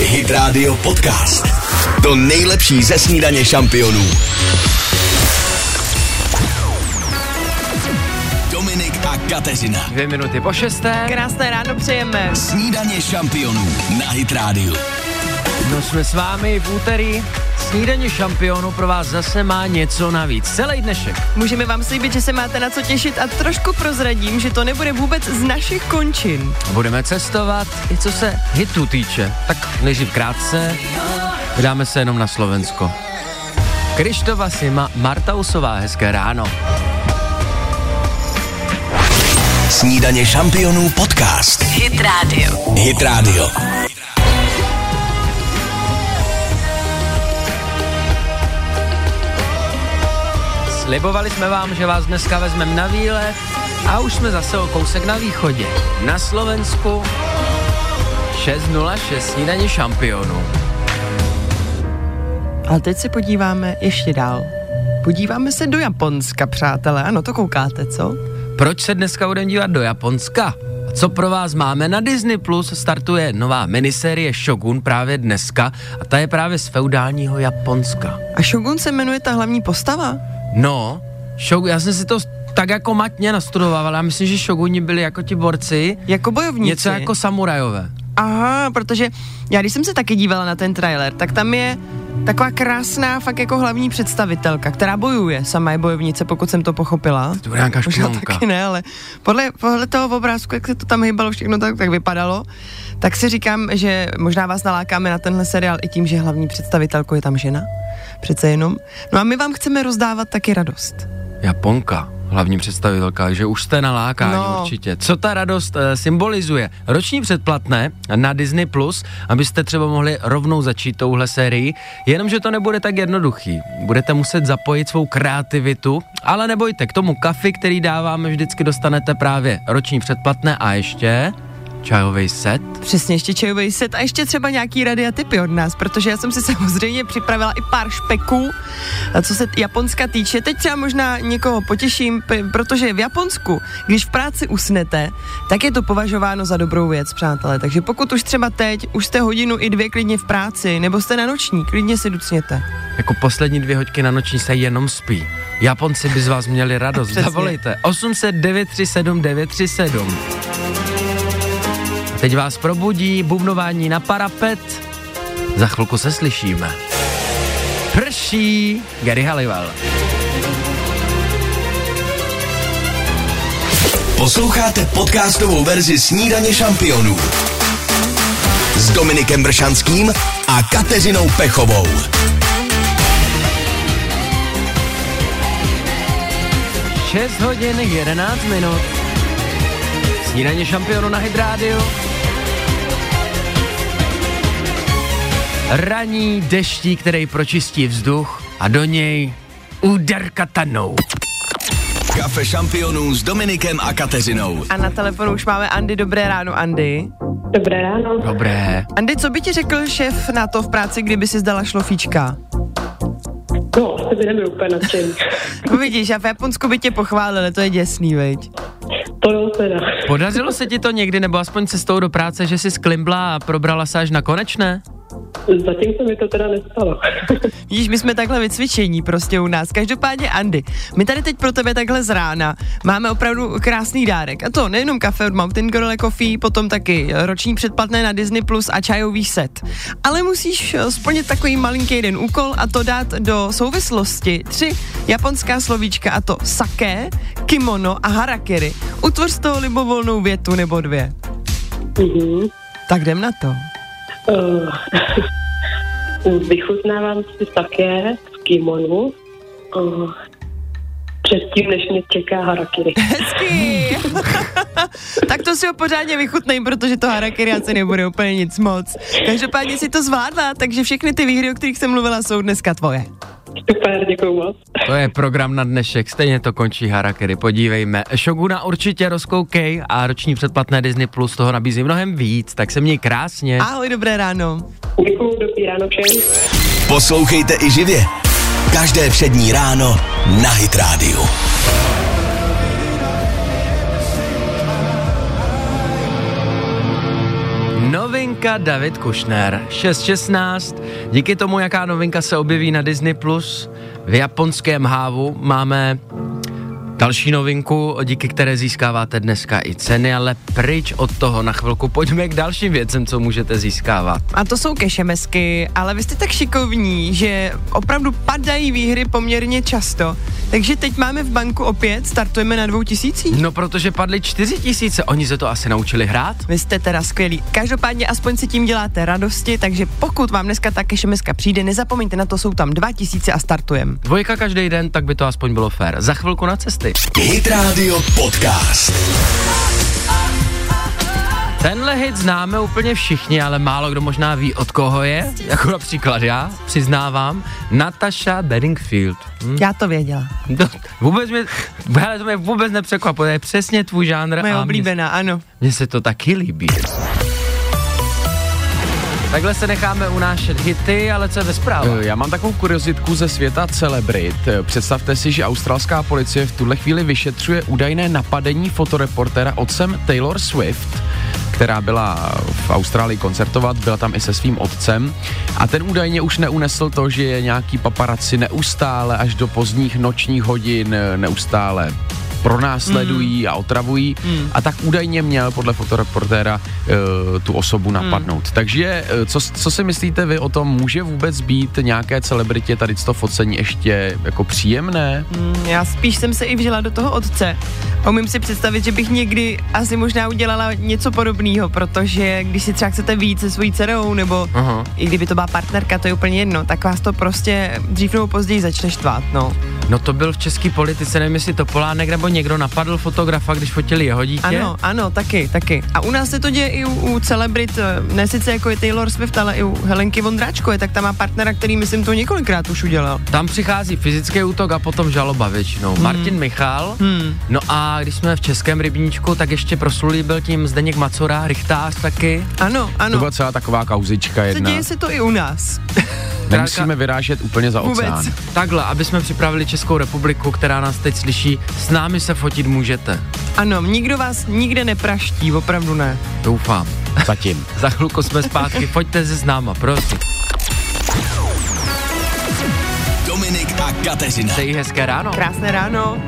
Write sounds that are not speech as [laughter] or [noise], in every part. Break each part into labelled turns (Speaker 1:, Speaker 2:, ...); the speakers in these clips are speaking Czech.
Speaker 1: Hit Radio Podcast. To nejlepší ze snídaně šampionů. Dominik a Kateřina.
Speaker 2: Dvě minuty po šesté.
Speaker 3: Krásné ráno přejeme.
Speaker 1: Snídaně šampionů na Hit Radio.
Speaker 2: No jsme s vámi v úterý. Snídaně šampionu pro vás zase má něco navíc. Celý dnešek.
Speaker 3: Můžeme vám slíbit, že se máte na co těšit a trošku prozradím, že to nebude vůbec z našich končin.
Speaker 2: Budeme cestovat i co se hitu týče. Tak nejdřív krátce. Vydáme se jenom na Slovensko. Krištova Sima, Martausová, hezké ráno.
Speaker 1: Snídaně šampionů podcast.
Speaker 4: Hit Radio.
Speaker 1: Hit Radio.
Speaker 2: Slibovali jsme vám, že vás dneska vezmeme na výlet a už jsme zase o kousek na východě. Na Slovensku 6.06 snídaně šampionů.
Speaker 3: Ale teď se podíváme ještě dál. Podíváme se do Japonska, přátelé. Ano, to koukáte, co?
Speaker 2: Proč se dneska budeme dívat do Japonska? A co pro vás máme? Na Disney Plus startuje nová minisérie Shogun právě dneska a ta je právě z feudálního Japonska.
Speaker 3: A Shogun se jmenuje ta hlavní postava?
Speaker 2: No, Shogun, já jsem si to tak jako matně nastudoval, ale já myslím, že Shoguni byli jako ti borci,
Speaker 3: Jako bojovníci.
Speaker 2: něco jako samurajové.
Speaker 3: Aha, protože já když jsem se taky dívala na ten trailer, tak tam je taková krásná fakt jako hlavní představitelka, která bojuje. Sama je bojovnice, pokud jsem to pochopila.
Speaker 2: To bude nějaká
Speaker 3: Možná
Speaker 2: špionka.
Speaker 3: taky ne, ale podle, podle toho obrázku, jak se to tam hýbalo všechno tak, tak vypadalo, tak si říkám, že možná vás nalákáme na tenhle seriál i tím, že hlavní představitelkou je tam žena. Přece jenom. No a my vám chceme rozdávat taky radost.
Speaker 2: Japonka, hlavní představitelka, že už jste nalákání
Speaker 3: No.
Speaker 2: určitě. Co ta radost e, symbolizuje? Roční předplatné na Disney+, Plus, abyste třeba mohli rovnou začít touhle sérii, jenomže to nebude tak jednoduchý. Budete muset zapojit svou kreativitu, ale nebojte, k tomu kafi, který dáváme, vždycky dostanete právě roční předplatné a ještě čajový set.
Speaker 3: Přesně, ještě čajový set a ještě třeba nějaký rady a tipy od nás, protože já jsem si [laughs] samozřejmě připravila i pár špeků, co se Japonska týče. Teď třeba možná někoho potěším, protože v Japonsku, když v práci usnete, tak je to považováno za dobrou věc, přátelé. Takže pokud už třeba teď, už jste hodinu i dvě klidně v práci, nebo jste na noční, klidně si ducněte.
Speaker 2: Jako poslední dvě hoďky na noční se jenom spí. Japonci by z vás měli radost. [laughs] Zavolejte 800 937 937. Teď vás probudí bubnování na parapet. Za chvilku se slyšíme. Prší Gary Halliwell.
Speaker 1: Posloucháte podcastovou verzi Snídaně šampionů s Dominikem Bršanským a Kateřinou Pechovou.
Speaker 2: Šest hodin 11 minut. Snídaně šampionu na Hydrádiu. Raní deští, který pročistí vzduch a do něj úder katanou.
Speaker 1: Kafe šampionů s Dominikem a Kateřinou.
Speaker 3: A na telefonu už máme Andy. Dobré ráno, Andy.
Speaker 5: Dobré ráno.
Speaker 2: Dobré.
Speaker 3: Andy, co by ti řekl šéf na to v práci, kdyby si zdala šlofíčka?
Speaker 5: No, asi by nebyl úplně nadšený. [laughs]
Speaker 3: No vidíš, a v Japonsku by tě pochválili, to je děsný, veď?
Speaker 5: To jo teda.
Speaker 2: Podařilo se ti to někdy, nebo aspoň cestou do práce, že jsi sklimbla a probrala se až na konečné?
Speaker 5: Zatím se mi to teda nestalo. [laughs]
Speaker 3: Vidíš, my jsme takhle vycvičení prostě u nás. Každopádně, Andy, my tady teď pro tebe takhle z rána máme opravdu krásný dárek. A to nejenom kafe od Mountain Gorilla Coffee, potom taky roční předplatné na Disney Plus a čajový set. Ale musíš splnit takový malinký jeden úkol a to dát do souvislosti tři japonská slovíčka a to sake, kimono a harakiri. Utvoř z toho libovolnou větu nebo dvě.
Speaker 5: Mhm.
Speaker 3: Tak jdem na to.
Speaker 5: Uh, [laughs] vychutnávám si také v kimonu. Uh, předtím, než mě čeká harakiri. [laughs]
Speaker 3: Hezky! [laughs] tak to si ho pořádně vychutnej, protože to harakiri asi nebude úplně nic moc. Každopádně si to zvládla, takže všechny ty výhry, o kterých jsem mluvila, jsou dneska tvoje.
Speaker 5: Super, děkuju moc.
Speaker 2: To je program na dnešek, stejně to končí Harakiri, podívejme. Shoguna určitě rozkoukej a roční předplatné Disney Plus toho nabízí mnohem víc, tak se měj krásně.
Speaker 3: Ahoj, dobré ráno.
Speaker 5: Děkuju, dobrý ráno všem.
Speaker 1: Poslouchejte i živě. Každé přední ráno na Hit Radio.
Speaker 2: Novinka David Kushner. 6.16. Díky tomu, jaká novinka se objeví na Disney+, Plus, v japonském hávu máme Další novinku, díky které získáváte dneska i ceny, ale pryč od toho na chvilku pojďme k dalším věcem, co můžete získávat.
Speaker 3: A to jsou kešemesky, ale vy jste tak šikovní, že opravdu padají výhry poměrně často. Takže teď máme v banku opět, startujeme na dvou tisících.
Speaker 2: No, protože padly čtyři tisíce, oni se to asi naučili hrát?
Speaker 3: Vy jste teda skvělí. Každopádně aspoň si tím děláte radosti, takže pokud vám dneska ta kešemeska přijde, nezapomeňte na to, jsou tam dva tisíce a startujem.
Speaker 2: Dvojka každý den, tak by to aspoň bylo fér. Za chvilku na cesty.
Speaker 1: Hit Radio Podcast.
Speaker 2: Tenhle hit známe úplně všichni, ale málo kdo možná ví, od koho je. Jako například já, přiznávám. Natasha Bedingfield. Hm?
Speaker 3: Já to věděla.
Speaker 2: To, vůbec mě, hele, to mě vůbec nepřekvapuje, je přesně tvůj žánr.
Speaker 3: Moje oblíbená, ano.
Speaker 2: Mně se to taky líbí. Takhle se necháme unášet hity, ale co je ve zprávách?
Speaker 4: Eh, Já mám takovou kuriozitku ze světa celebrit. Eh, Představte si, že australská policie v tuhle chvíli vyšetřuje údajné napadení fotoreportéra otcem Taylor Swift, která byla v Austrálii koncertovat, byla tam i se svým otcem a ten údajně už neunesl to, že je nějaký paparazzi neustále až do pozdních nočních hodin eh, neustále pronásledují mm. a otravují mm. a tak údajně měl podle fotoreportéra e, tu osobu napadnout. Mm. Takže e, co, co si myslíte vy o tom, může vůbec být nějaké celebritě tady to focení ještě jako příjemné?
Speaker 3: Mm, já spíš jsem se i vžila do toho otce. A umím si představit, že bych někdy asi možná udělala něco podobného, protože když si třeba chcete víc se svojí dcerou, nebo
Speaker 2: Aha.
Speaker 3: i kdyby to byla partnerka, to je úplně jedno, tak vás to prostě dřív nebo později začne štvát, no.
Speaker 2: No to byl v české politice, nevím jestli Topolánek nebo někdo napadl fotografa, když fotili jeho dítě.
Speaker 3: Ano, ano, taky, taky. A u nás se to děje i u, u celebrit, eh, ne sice jako je Taylor Swift, ale i u Helenky Vondráčkové, tak tam má partnera, který myslím to několikrát už udělal.
Speaker 2: Tam přichází fyzický útok a potom žaloba většinou. Hmm. Martin Michal.
Speaker 3: Hmm.
Speaker 2: No a když jsme v českém rybníčku, tak ještě proslulý byl tím Zdeněk Macora, Richtář taky.
Speaker 3: Ano,
Speaker 4: To
Speaker 3: ano.
Speaker 4: byla celá taková kauzička
Speaker 3: Se
Speaker 4: jedna.
Speaker 3: děje se to i u nás. [laughs]
Speaker 4: Nemusíme vyrážet úplně za
Speaker 3: Vůbec.
Speaker 4: oceán.
Speaker 2: Takhle, aby jsme připravili Českou republiku, která nás teď slyší, s námi se fotit můžete.
Speaker 3: Ano, nikdo vás nikde nepraští, opravdu ne.
Speaker 2: Doufám.
Speaker 4: Zatím. [laughs]
Speaker 2: Za chvilku jsme zpátky, pojďte se s náma, prosím.
Speaker 1: Dominik a Kateřina.
Speaker 2: Přeji hezké ráno.
Speaker 3: Krásné ráno.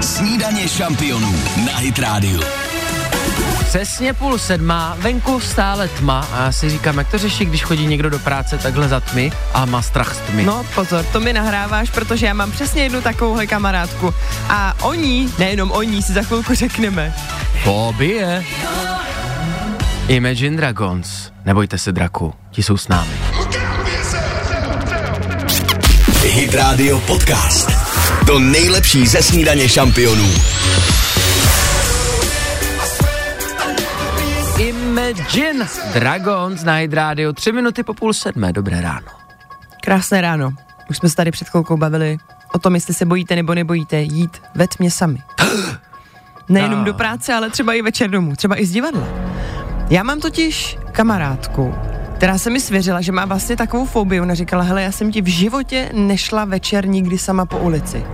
Speaker 1: Snídaně šampionů na Hit Radio.
Speaker 2: Přesně půl sedma, venku stále tma a já si říkám, jak to řeší, když chodí někdo do práce takhle za tmy a má strach z tmy.
Speaker 3: No pozor, to mi nahráváš, protože já mám přesně jednu takovouhle kamarádku. A oni, nejenom oni, si za chvilku řekneme.
Speaker 2: Fobie. Imagine Dragons. Nebojte se draku, ti jsou s námi.
Speaker 1: Hit Radio Podcast. To nejlepší ze snídaně šampionů.
Speaker 2: Imagine Dragons na Hit Radio, tři minuty po půl sedmé, dobré ráno.
Speaker 3: Krásné ráno. Už jsme se tady před chvilkou bavili o tom, jestli se bojíte nebo nebojíte jít ve tmě sami. [gasps] Nejenom
Speaker 2: Ah.
Speaker 3: do práce, ale třeba i večer domů, třeba i z divadla. Já mám totiž kamarádku, která se mi svěřila, že má vlastně takovou fobii. Ona říkala, hele, já jsem ti v životě nešla večer nikdy sama po ulici.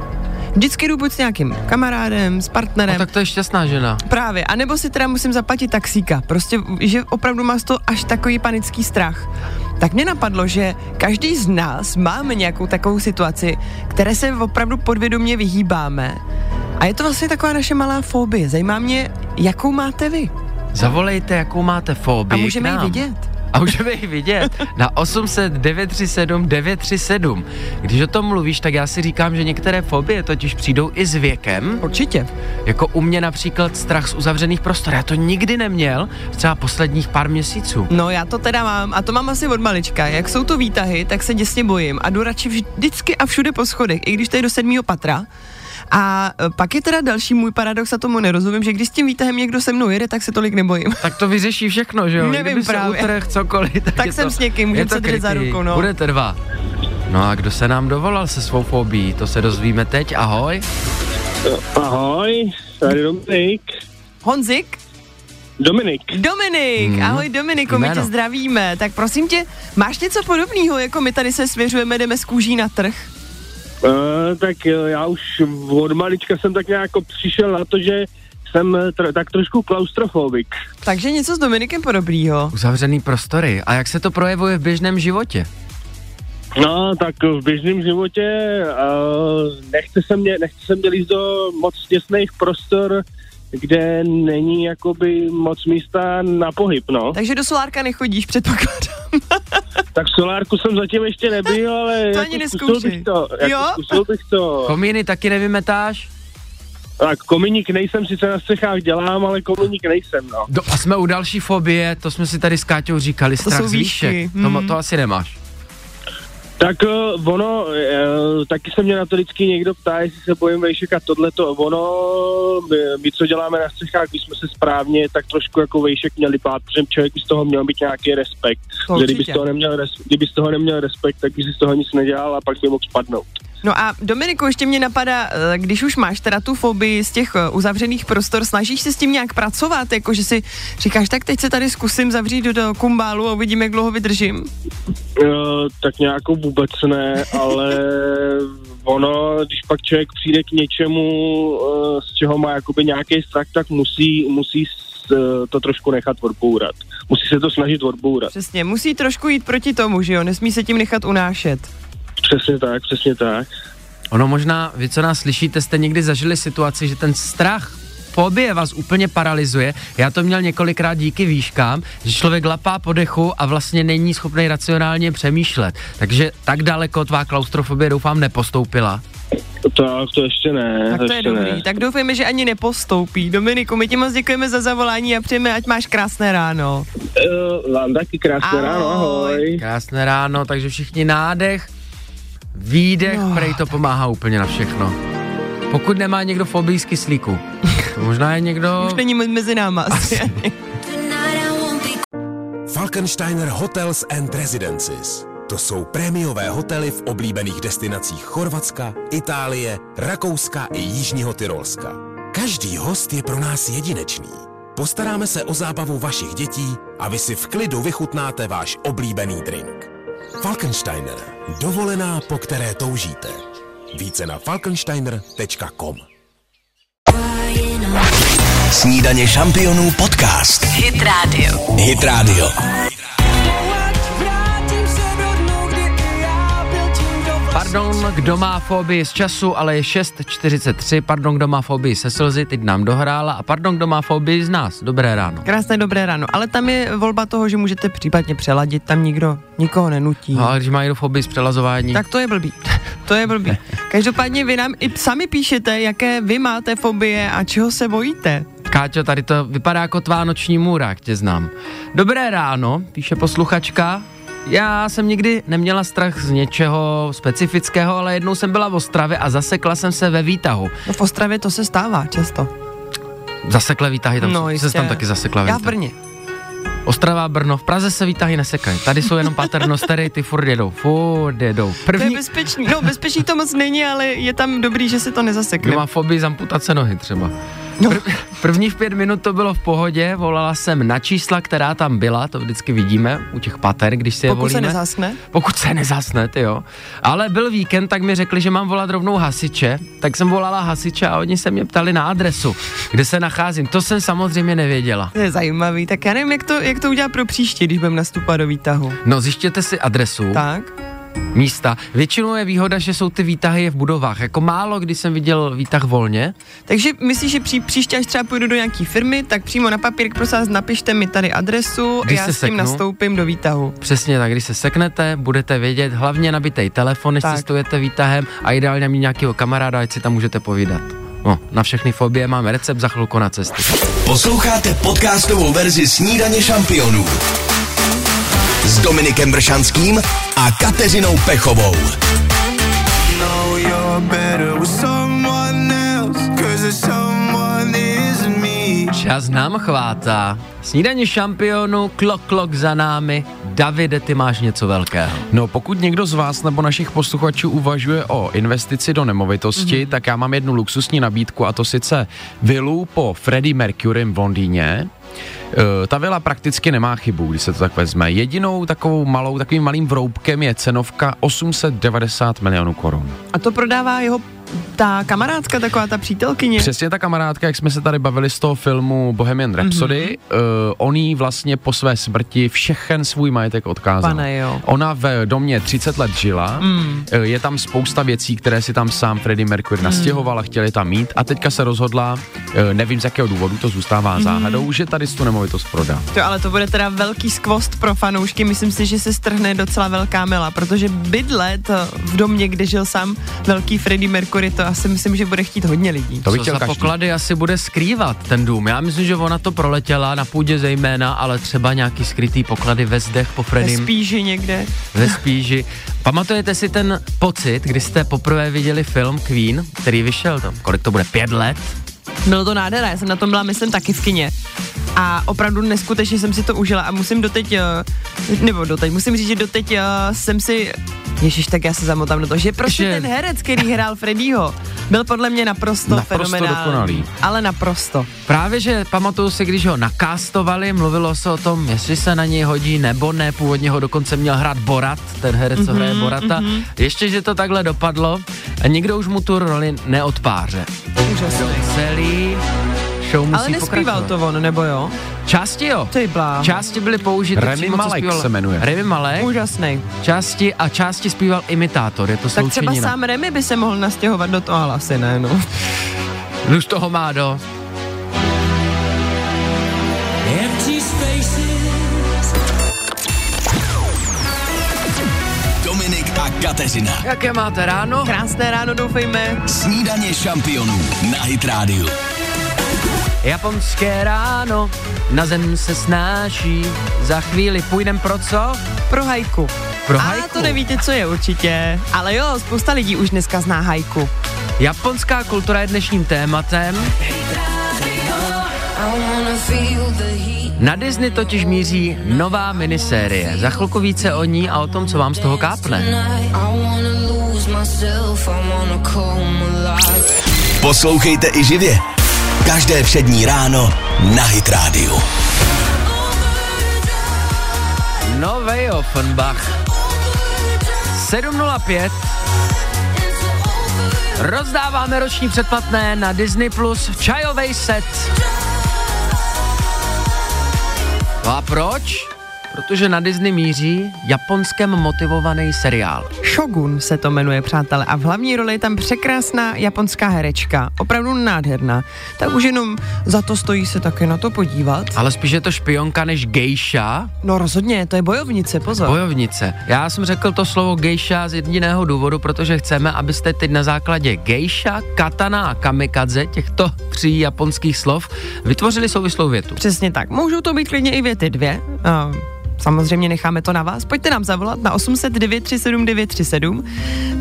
Speaker 3: Vždycky jdu buď s nějakým kamarádem, s partnerem,
Speaker 2: No tak to je šťastná žena.
Speaker 3: Právě, anebo si teda musím zaplatit taxíka. Prostě, že opravdu má z toho až takový panický strach. Tak mě napadlo, že každý z nás máme nějakou takovou situaci, které se opravdu podvědomě vyhýbáme. A je to vlastně taková naše malá fobie. Zajímá mě, jakou máte vy.
Speaker 2: Zavolejte, jakou máte fobii
Speaker 3: A můžeme ji vidět.
Speaker 2: A můžeme ji vidět na 800 937 937. Když o tom mluvíš, tak já si říkám, že některé fobie totiž přijdou i s věkem.
Speaker 3: Určitě.
Speaker 2: Jako u mě například strach z uzavřených prostor. Já to nikdy neměl, třeba posledních pár měsíců.
Speaker 3: No já to teda mám a to mám asi od malička. Jak jsou to výtahy, tak se děsně bojím a jdu radši vždycky a všude po schodech, i když to je do sedmého patra. A e, pak je teda další můj paradox a tomu nerozumím, že když s tím výtahem někdo se mnou jede, tak se tolik nebojím.
Speaker 2: Tak to vyřeší všechno, že jo?
Speaker 3: Nevím
Speaker 2: Kdyby
Speaker 3: právě.
Speaker 2: se utrh cokoliv, tak,
Speaker 3: Tak jsem
Speaker 2: to,
Speaker 3: s někým, můžeme
Speaker 2: to
Speaker 3: se držet za ruku, no.
Speaker 2: Budete dva. No a kdo se nám dovolal se svou fobí, to se dozvíme teď, ahoj.
Speaker 6: Ahoj, tady Dominik.
Speaker 3: Honzik?
Speaker 6: Dominik.
Speaker 3: Dominik,
Speaker 2: Hmm.
Speaker 3: ahoj Dominiku, my tě zdravíme. Tak prosím tě, máš něco podobného, jako my tady se svěřujeme, jdeme z kůží na trh?
Speaker 6: Uh, tak eh, já už od malička jsem tak nějak jako přišel na to, že jsem tr- tak trošku klaustrofobik.
Speaker 3: Takže něco s Dominikem podobného.
Speaker 2: Uzavřený prostory. A jak se to projevuje v běžném životě?
Speaker 6: No, tak v běžném životě uh, nechce, se mě, nechce se mě líst do moc těsných prostor, kde není jakoby moc místa na pohyb, no.
Speaker 3: Takže do solárka nechodíš, předpokládám. [laughs]
Speaker 6: Tak solárku jsem zatím ještě nebyl, ale
Speaker 3: To
Speaker 6: jako
Speaker 3: ani
Speaker 6: zkusil
Speaker 3: neskoušej.
Speaker 6: bych to. Jako
Speaker 3: Jo?
Speaker 6: Zkusil bych to.
Speaker 2: Komíny taky nevymetáš?
Speaker 6: Tak kominík nejsem, sice na střechách dělám, ale kominík nejsem, no.
Speaker 2: Do, a jsme u další fobie, to jsme si tady s Káťou říkali, strach
Speaker 3: jsou
Speaker 2: z výšek.
Speaker 3: výšky,
Speaker 2: To,
Speaker 3: hmm.
Speaker 2: to asi nemáš.
Speaker 6: Tak uh, ono, uh, taky se mě na to vždycky někdo ptá, jestli se bojím vejšek a tohleto, ono, my, my, co děláme na střechách, když jsme se správně, tak trošku jako vejšek měli bát, protože člověk by z toho měl mít nějaký respekt. Že kdyby z, toho neměl, res, kdyby z toho neměl respekt, tak by si z toho nic nedělal a pak by mohl spadnout.
Speaker 3: No a Dominiku, ještě mě napadá, eh, když už máš teda tu fobii z těch eh, uzavřených prostor, snažíš se s tím nějak pracovat, jako že si říkáš, tak teď se tady zkusím zavřít do, do kumbálu a uvidím, jak dlouho vydržím.
Speaker 6: Uh, tak nějakou vůbec ne, [laughs] ale ono, když pak člověk přijde k něčemu, uh, z čeho má jakoby nějaký strach, tak musí, musí to trošku nechat odbourat. Musí se to snažit odbourat.
Speaker 3: Přesně, musí trošku jít proti tomu, že jo, nesmí se tím nechat unášet.
Speaker 6: Přesně tak, přesně tak.
Speaker 2: Ono možná, vy co nás slyšíte, jste někdy zažili situaci, že ten strach fobie vás úplně paralyzuje. Já to měl několikrát díky výškám, že člověk lapá po dechu a vlastně není schopný racionálně přemýšlet. Takže tak daleko tvá klaustrofobie doufám nepostoupila.
Speaker 6: Tak to ještě ne.
Speaker 3: Tak to je
Speaker 6: ještě
Speaker 3: dobrý,
Speaker 6: Ne.
Speaker 3: tak doufejme, že ani nepostoupí. Dominiku, my ti moc děkujeme za zavolání a přejeme, ať máš krásné ráno.
Speaker 6: Uh, vám taky krásné
Speaker 3: Ahoj.
Speaker 6: ráno, ahoj.
Speaker 2: Krásné ráno, takže všichni nádech, výdech,
Speaker 3: No.
Speaker 2: prej to pomáhá úplně na všechno. Pokud nemá někdo fobii z kyslíku, to [laughs] možná je někdo...
Speaker 3: Už není mezi náma asi. [laughs]
Speaker 7: Falkensteiner Hotels and Residences. To jsou prémiové hotely v oblíbených destinacích Chorvatska, Itálie, Rakouska i Jižního Tyrolska. Každý host je pro nás jedinečný. Postaráme se o zábavu vašich dětí a vy si v klidu vychutnáte váš oblíbený drink. Falkensteiner. Dovolená, po které toužíte. Více na falkensteiner.com
Speaker 1: Snídaně šampionů podcast.
Speaker 8: Hit Radio.
Speaker 1: Hit Radio.
Speaker 2: Pardon, kdo má fobii z času, ale je 6.43. Pardon, kdo má fobii se slzy, teď nám dohrála. A pardon, kdo má fobii z nás. Dobré ráno.
Speaker 3: Krásné dobré ráno, ale tam je volba toho, že můžete případně přeladit, tam nikdo nikoho nenutí.
Speaker 2: No, ale když někdo fobii z přelazování,
Speaker 3: Tak to je blbý. To je blbý. Každopádně vy nám i sami píšete, jaké vy máte fobie a čeho se bojíte.
Speaker 2: Káťo, tady to vypadá jako tvá noční můra, jak tě znám. Dobré ráno, píše posluchačka. Já jsem nikdy neměla strach z něčeho specifického, ale jednou jsem byla v Ostravě a zasekla jsem se ve výtahu.
Speaker 3: No v Ostravě to se stává často.
Speaker 2: Zasekle výtahy, tam
Speaker 3: No, jistě.
Speaker 2: se tam taky zasekla
Speaker 3: Já v. Brně.
Speaker 2: Ostrava, Brno, v Praze se výtahy nesekají. Tady jsou jenom paternostery, ty furt jedou, furt jedou.
Speaker 3: To je
Speaker 2: První,
Speaker 3: bezpečný. No bezpečný to moc není, ale je tam dobrý, že se to nezasekne.
Speaker 2: kdo má fobii z amputace nohy třeba.
Speaker 3: No.
Speaker 2: Prvních pět minut to bylo v pohodě, volala jsem na čísla, která tam byla, to vždycky vidíme u těch pater, když si je
Speaker 3: Pokud se
Speaker 2: volíme.
Speaker 3: nezaskne.
Speaker 2: Pokud se nezasne, ty jo. Ale byl víkend, tak mi řekli, že mám volat rovnou hasiče, tak jsem volala hasiče a oni se mě ptali na adresu, kde se nacházím. To jsem samozřejmě nevěděla.
Speaker 3: To je zajímavý. Tak já nevím, jak to, jak to udělat pro příště, když budeme nastupovat do výtahu.
Speaker 2: No, zjištěte si adresu,
Speaker 3: Tak?
Speaker 2: Místa. Většinou je výhoda, že jsou ty výtahy v budovách. Jako málo, kdy jsem viděl výtah volně.
Speaker 3: Takže myslíš, že pří, příště, až třeba půjdu do nějaký firmy, tak přímo na papírek prosím vás napište mi tady adresu
Speaker 2: Když
Speaker 3: a já
Speaker 2: se
Speaker 3: s tím
Speaker 2: seknu.
Speaker 3: nastoupím do výtahu.
Speaker 2: Přesně tak, když se seknete, budete vědět, hlavně nabitej telefon, než
Speaker 3: Tak.
Speaker 2: cestujete výtahem a ideálně mít nějakého kamaráda, ať si tam můžete povídat. No, na všechny fobie máme recept za chvilku na cestu.
Speaker 1: Posloucháte podcastovou verzi Snídaně šampionů s Dominikem Bršanským a Kateřinou Pechovou.
Speaker 2: Čas nám chvátá. Snídaně šampionu, klok, klok za námi. Davide, ty máš něco velkého.
Speaker 4: No pokud někdo z vás nebo našich posluchačů uvažuje o investici do nemovitosti, mm-hmm. tak já mám jednu luxusní nabídku a to sice vilu po Freddie Mercurym v Londýně. E, ta vila prakticky nemá chybu, když se to tak vezme. Jedinou takovou malou, takovým malým vroubkem je cenovka 890 milionů korun.
Speaker 3: A to prodává jeho ta kamarádka, taková ta přítelkyně.
Speaker 4: Přesně ta kamarádka, jak jsme se tady bavili z toho filmu Bohemian Rhapsody, mm-hmm. uh, on jí vlastně po své smrti všechen svůj majetek odkázal.
Speaker 3: Pane jo.
Speaker 4: Ona v domě 30 let žila, mm. uh, je tam spousta věcí, které si tam sám Freddie Mercury mm. nastěhoval a chtěli tam mít a teďka se rozhodla, uh, nevím z jakého důvodu, to zůstává mm. záhadou, že tady tu nemovitost prodá.
Speaker 3: To, ale to bude teda velký skvost pro fanoušky, myslím si, že se strhne docela velká mila, protože bydlet v domě, kde žil sám velký Freddie Mercury, to asi myslím, že bude chtít hodně lidí.
Speaker 2: To za každý. poklady asi bude skrývat ten dům? Já myslím, že ona to proletěla na půdě zejména, ale třeba nějaký skrytý poklady ve zdech po Freddie.
Speaker 3: Ve spíži někde.
Speaker 2: Ve spíži. Pamatujete si ten pocit, kdy jste poprvé viděli film Queen, který vyšel tam, kolik to bude, pět let?
Speaker 3: Bylo to nádhera, já jsem na tom byla, myslím, taky v kině. A opravdu neskutečně jsem si to užila a musím doteď, eh, nebo doteď, musím říct, že doteď eh, jsem si Ježíš, tak já se zamotám do toho, že prostě že... ten herec, který hrál Freddyho, byl podle mě naprosto, naprosto fenomenální. Dokonalý. Ale naprosto.
Speaker 2: Právě, že pamatuju si, když ho nakástovali, mluvilo se o tom, jestli se na něj hodí nebo ne, původně ho dokonce měl hrát Borat, ten herec, mm-hmm, co hraje mhm, Borata. Mm-hmm. Ještě, že to takhle dopadlo a nikdo už mu tu roli neodpáře.
Speaker 3: Úžasný.
Speaker 2: Celý show musí
Speaker 3: Ale nespíval to on, nebo jo?
Speaker 2: Části jo.
Speaker 3: Ty blá.
Speaker 2: Části byly použity
Speaker 4: Remy přímo, Malek zpíval, se jmenuje.
Speaker 2: Remy Malek.
Speaker 3: Úžasný.
Speaker 2: Části a části zpíval imitátor, je to
Speaker 3: Tak třeba sám Remy by se mohl nastěhovat do toho, ale asi ne, no.
Speaker 2: Už toho má do.
Speaker 1: Kateřina.
Speaker 2: Jaké máte ráno?
Speaker 3: Krásné ráno, doufejme.
Speaker 1: Snídaně šampionů na Hit Radio.
Speaker 2: Japonské ráno, na zem se snáší, za chvíli půjdem pro co?
Speaker 3: Pro hajku.
Speaker 2: Pro hajku.
Speaker 3: A to nevíte, co je určitě. Ale jo, spousta lidí už dneska zná hajku.
Speaker 2: Japonská kultura je dnešním tématem. Na Disney totiž míří nová minisérie. Za chvilku více o ní a o tom, co vám z toho kápne.
Speaker 1: Poslouchejte i živě. Každé všední ráno na Hit Radio.
Speaker 2: Novej Offenbach. 705. Rozdáváme roční předplatné na Disney Plus čajový set. No a proč? Protože na Disney míří japonskem motivovaný seriál.
Speaker 3: Shogun se to jmenuje, přátelé, a v hlavní roli je tam překrásná japonská herečka, opravdu nádherná. Tak už jenom za to stojí se také na to podívat.
Speaker 2: Ale spíš je to špionka než gejša.
Speaker 3: No rozhodně, to je bojovnice, pozor.
Speaker 2: Bojovnice. Já jsem řekl to slovo gejša z jediného důvodu, protože chceme, abyste teď na základě gejša, katana a kamikadze, těchto [laughs] tří japonských slov, vytvořili souvislou větu.
Speaker 3: Přesně tak. Můžou to být klidně i věty dvě. Uh, Samozřejmě necháme to na vás. Pojďte nám zavolat na 800 937 937.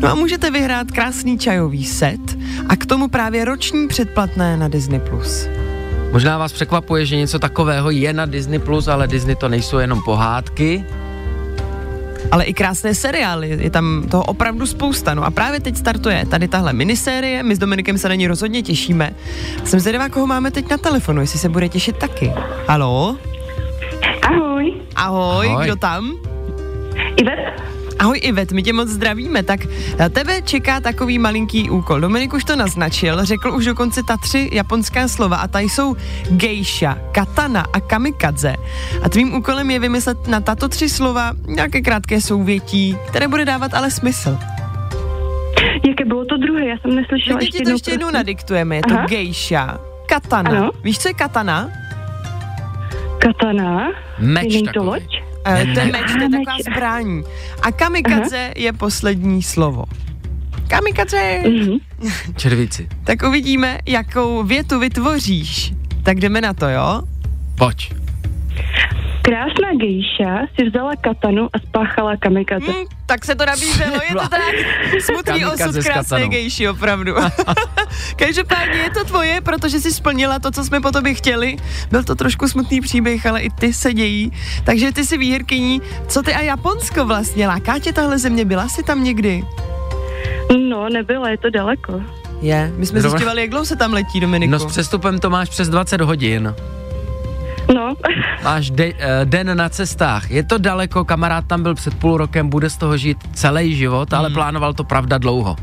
Speaker 3: No a můžete vyhrát krásný čajový set a k tomu právě roční předplatné na Disney+. Plus.
Speaker 2: Možná vás překvapuje, že něco takového je na Disney+, Plus, ale Disney to nejsou jenom pohádky,
Speaker 3: ale i krásné seriály, je tam toho opravdu spousta. No a právě teď startuje tady tahle minisérie, my s Dominikem se na ní rozhodně těšíme. Jsem zvědavá, koho máme teď na telefonu, jestli se bude těšit taky. Halo?
Speaker 5: Ahoj.
Speaker 3: Ahoj, Ahoj. kdo tam?
Speaker 5: Ivet.
Speaker 3: Ahoj Ivet, my tě moc zdravíme. Tak na tebe čeká takový malinký úkol. Dominik už to naznačil, řekl už dokonce ta tři japonská slova a ta jsou geisha, katana a kamikadze. A tvým úkolem je vymyslet na tato tři slova nějaké krátké souvětí, které bude dávat ale smysl.
Speaker 5: Jaké bylo to druhé? Já jsem neslyšela
Speaker 3: ještě jednou. to ještě jednou nadiktujeme. Je to Aha. geisha, katana. Ano. Víš, co je katana?
Speaker 5: Katana?
Speaker 2: Meč
Speaker 5: Není to loď?
Speaker 3: Uh, to je meč, to je taková zbraň. A kamikadze Aha. je poslední slovo. Kamikadze!
Speaker 2: Mm-hmm. Červíci.
Speaker 3: Tak uvidíme, jakou větu vytvoříš. Tak jdeme na to, jo?
Speaker 2: Pojď.
Speaker 5: Krásná gejša si vzala katanu a spáchala kamikaze. Hmm,
Speaker 3: tak se to nabízelo, je to tak smutný osud krásné gejši, opravdu. [laughs] Každopádně je to tvoje, protože jsi splnila to, co jsme po tobě chtěli. Byl to trošku smutný příběh, ale i ty se dějí. Takže ty jsi výherkyní. Co ty a Japonsko vlastně? Láká tě tahle země? Byla jsi tam někdy?
Speaker 5: No, nebyla, je to daleko.
Speaker 3: Je, my jsme Zrovna... zjišťovali, jak dlouho se tam letí, Dominiku.
Speaker 2: No s přestupem to máš přes 20 hodin.
Speaker 5: No. [laughs]
Speaker 2: Máš de, uh, den na cestách. Je to daleko, kamarád tam byl před půl rokem, bude z toho žít celý život, ale hmm. plánoval to pravda dlouho.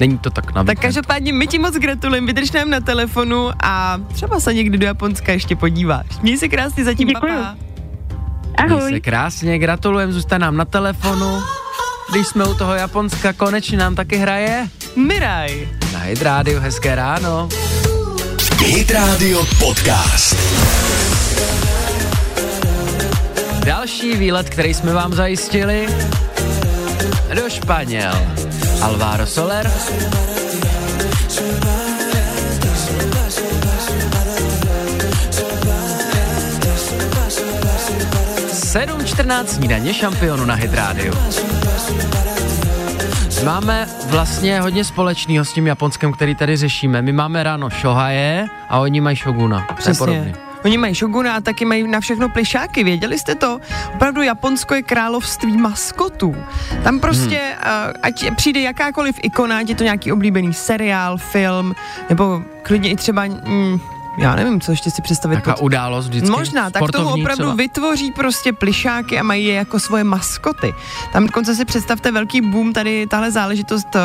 Speaker 2: Není to tak na
Speaker 3: Tak každopádně my ti moc gratulujeme, vydrž nám na telefonu a třeba se někdy do Japonska ještě podíváš. Měj se krásně zatím,
Speaker 5: Děkuju.
Speaker 3: papa.
Speaker 2: Měj
Speaker 5: Ahoj.
Speaker 2: se krásně, gratulujem, zůstaň nám na telefonu. Když jsme u toho Japonska, konečně nám taky hraje
Speaker 3: Miraj.
Speaker 2: na Hit Radio, hezké ráno.
Speaker 1: Hit Radio Podcast.
Speaker 2: Další výlet, který jsme vám zajistili do Španěl. Alvaro Soler. Sedm 14 snídaně šampionu na Hit Radio. Máme vlastně hodně společného s tím Japonskem, který tady řešíme. My máme ráno Shohaje a oni mají Shoguna.
Speaker 3: Přesně.
Speaker 2: podobný.
Speaker 3: Oni mají šoguna a taky mají na všechno plišáky, věděli jste to? Opravdu Japonsko je království maskotů. Tam prostě,
Speaker 2: Hmm.
Speaker 3: uh, ať přijde jakákoliv ikona, ať je to nějaký oblíbený seriál, film, nebo klidně i třeba, mm, já nevím, co ještě si představit.
Speaker 2: Taká
Speaker 3: pod-
Speaker 2: událost vždycky.
Speaker 3: Možná, tak tomu opravdu
Speaker 2: třeba.
Speaker 3: vytvoří prostě plišáky a mají je jako svoje maskoty. Tam dokonce si představte velký boom, tady tahle záležitost eh,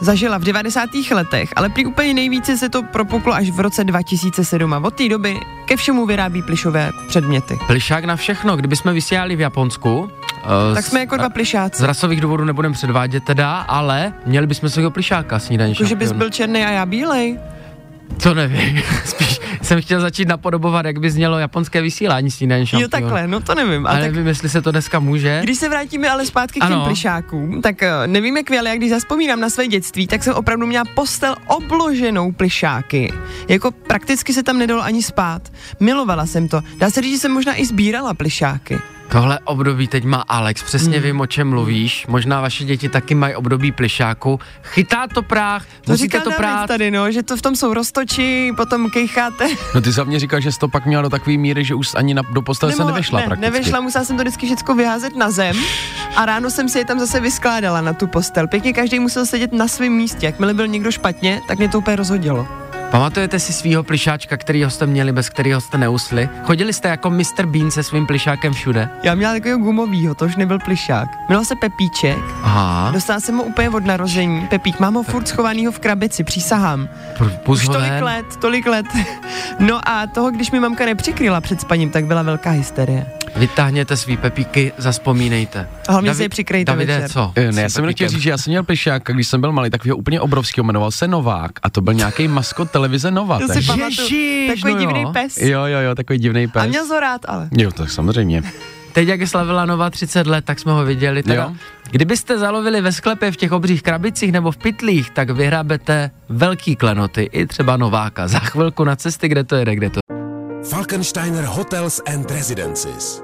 Speaker 3: zažila v 90. letech, ale prý úplně nejvíce se to propuklo až v roce 2007 a od té doby ke všemu vyrábí plišové předměty.
Speaker 2: Plišák na všechno. Kdybychom vysílali v Japonsku, uh,
Speaker 3: Tak jsme jako dva
Speaker 2: z
Speaker 3: plišáci.
Speaker 2: rasových důvodů nebudeme předvádět teda, ale měli bychom svého plišáka snídaní
Speaker 3: Jako, že bys byl černý a já bílej.
Speaker 2: To nevím. [laughs] Spíš jsem chtěl začít napodobovat, jak by znělo japonské vysílání snídaní šampionu.
Speaker 3: Jo, takhle, no to nevím. A
Speaker 2: Ale
Speaker 3: tak
Speaker 2: nevím, jestli se to dneska může.
Speaker 3: Když se vrátíme ale zpátky k těm
Speaker 2: Ano.
Speaker 3: plišákům, tak eh, nevím jak vy, ale jak když zaspomínám na své dětství, tak jsem opravdu měla postel obloženou plišáky. Jako prakticky se tam nedalo ani spát. Milovala jsem to. Dá se říct, že jsem možná i sbírala plišáky.
Speaker 2: Tohle období teď má Alex, přesně
Speaker 3: Hmm.
Speaker 2: vím, o čem mluvíš. Možná vaše děti taky mají období plišáku. Chytá to práh,
Speaker 3: To
Speaker 2: musíte
Speaker 3: říká
Speaker 2: to prát.
Speaker 3: tady, no, že to v tom jsou roztoči, potom kejcháte. [laughs]
Speaker 4: No ty za mě říkal, že jsi to pak měla do takové míry, že už ani na, do postele se
Speaker 3: Nemohla-
Speaker 4: nevyšla
Speaker 3: ne,
Speaker 4: prakticky.
Speaker 3: nevyšla, musela jsem to vždycky všechno vyházet na zem a ráno jsem si je tam zase vyskládala na tu postel. Pěkně každý musel sedět na svém místě. Jakmile byl někdo špatně, tak mě to úplně rozhodilo.
Speaker 2: Pamatujete si svýho plišáčka, kterýho jste měli, bez kterého jste neusli? Chodili jste jako Mr. Bean se svým plišákem všude?
Speaker 3: Já měla takového gumovýho, to už nebyl plišák. Jmenoval se Pepíček,
Speaker 2: Aha,
Speaker 3: dostala jsem ho úplně od narození. Pepík, mám ho furt schovanýho v krabici, přísahám.
Speaker 2: pr-
Speaker 3: Už tolik let, tolik let. [laughs] No a toho, když mi mamka nepřikryla před spaním, tak byla velká hysterie.
Speaker 2: Vytáhněte svý pepíky, zaspomínejte.
Speaker 3: A hlavně
Speaker 2: David-
Speaker 3: si je přikrejte
Speaker 2: Davide,
Speaker 3: večer.
Speaker 2: co?
Speaker 4: Eh, Ne, já jsem chtěl říct, že já jsem měl plišáka, když jsem byl malý, takového úplně obrovského, jmenoval se Novák a to byl nějaký maskot televize Nova.
Speaker 3: To si
Speaker 4: takže-
Speaker 3: pamatuju. Takový
Speaker 2: no
Speaker 3: divný
Speaker 2: jo.
Speaker 3: pes.
Speaker 4: Jo, jo, jo, takový divný pes.
Speaker 3: A měl to rád, ale.
Speaker 4: Jo, tak samozřejmě.
Speaker 2: Teď, jak slavila Nova 30 let, tak jsme ho viděli. Teda,
Speaker 4: Jo.
Speaker 2: kdybyste zalovili ve sklepě v těch obřích krabicích nebo v pytlích, tak vyhrabete velký klenoty, i třeba Nováka. Za chvilku na cesty, kde to jede, kde to
Speaker 7: Falkensteiner Hotels and Residences.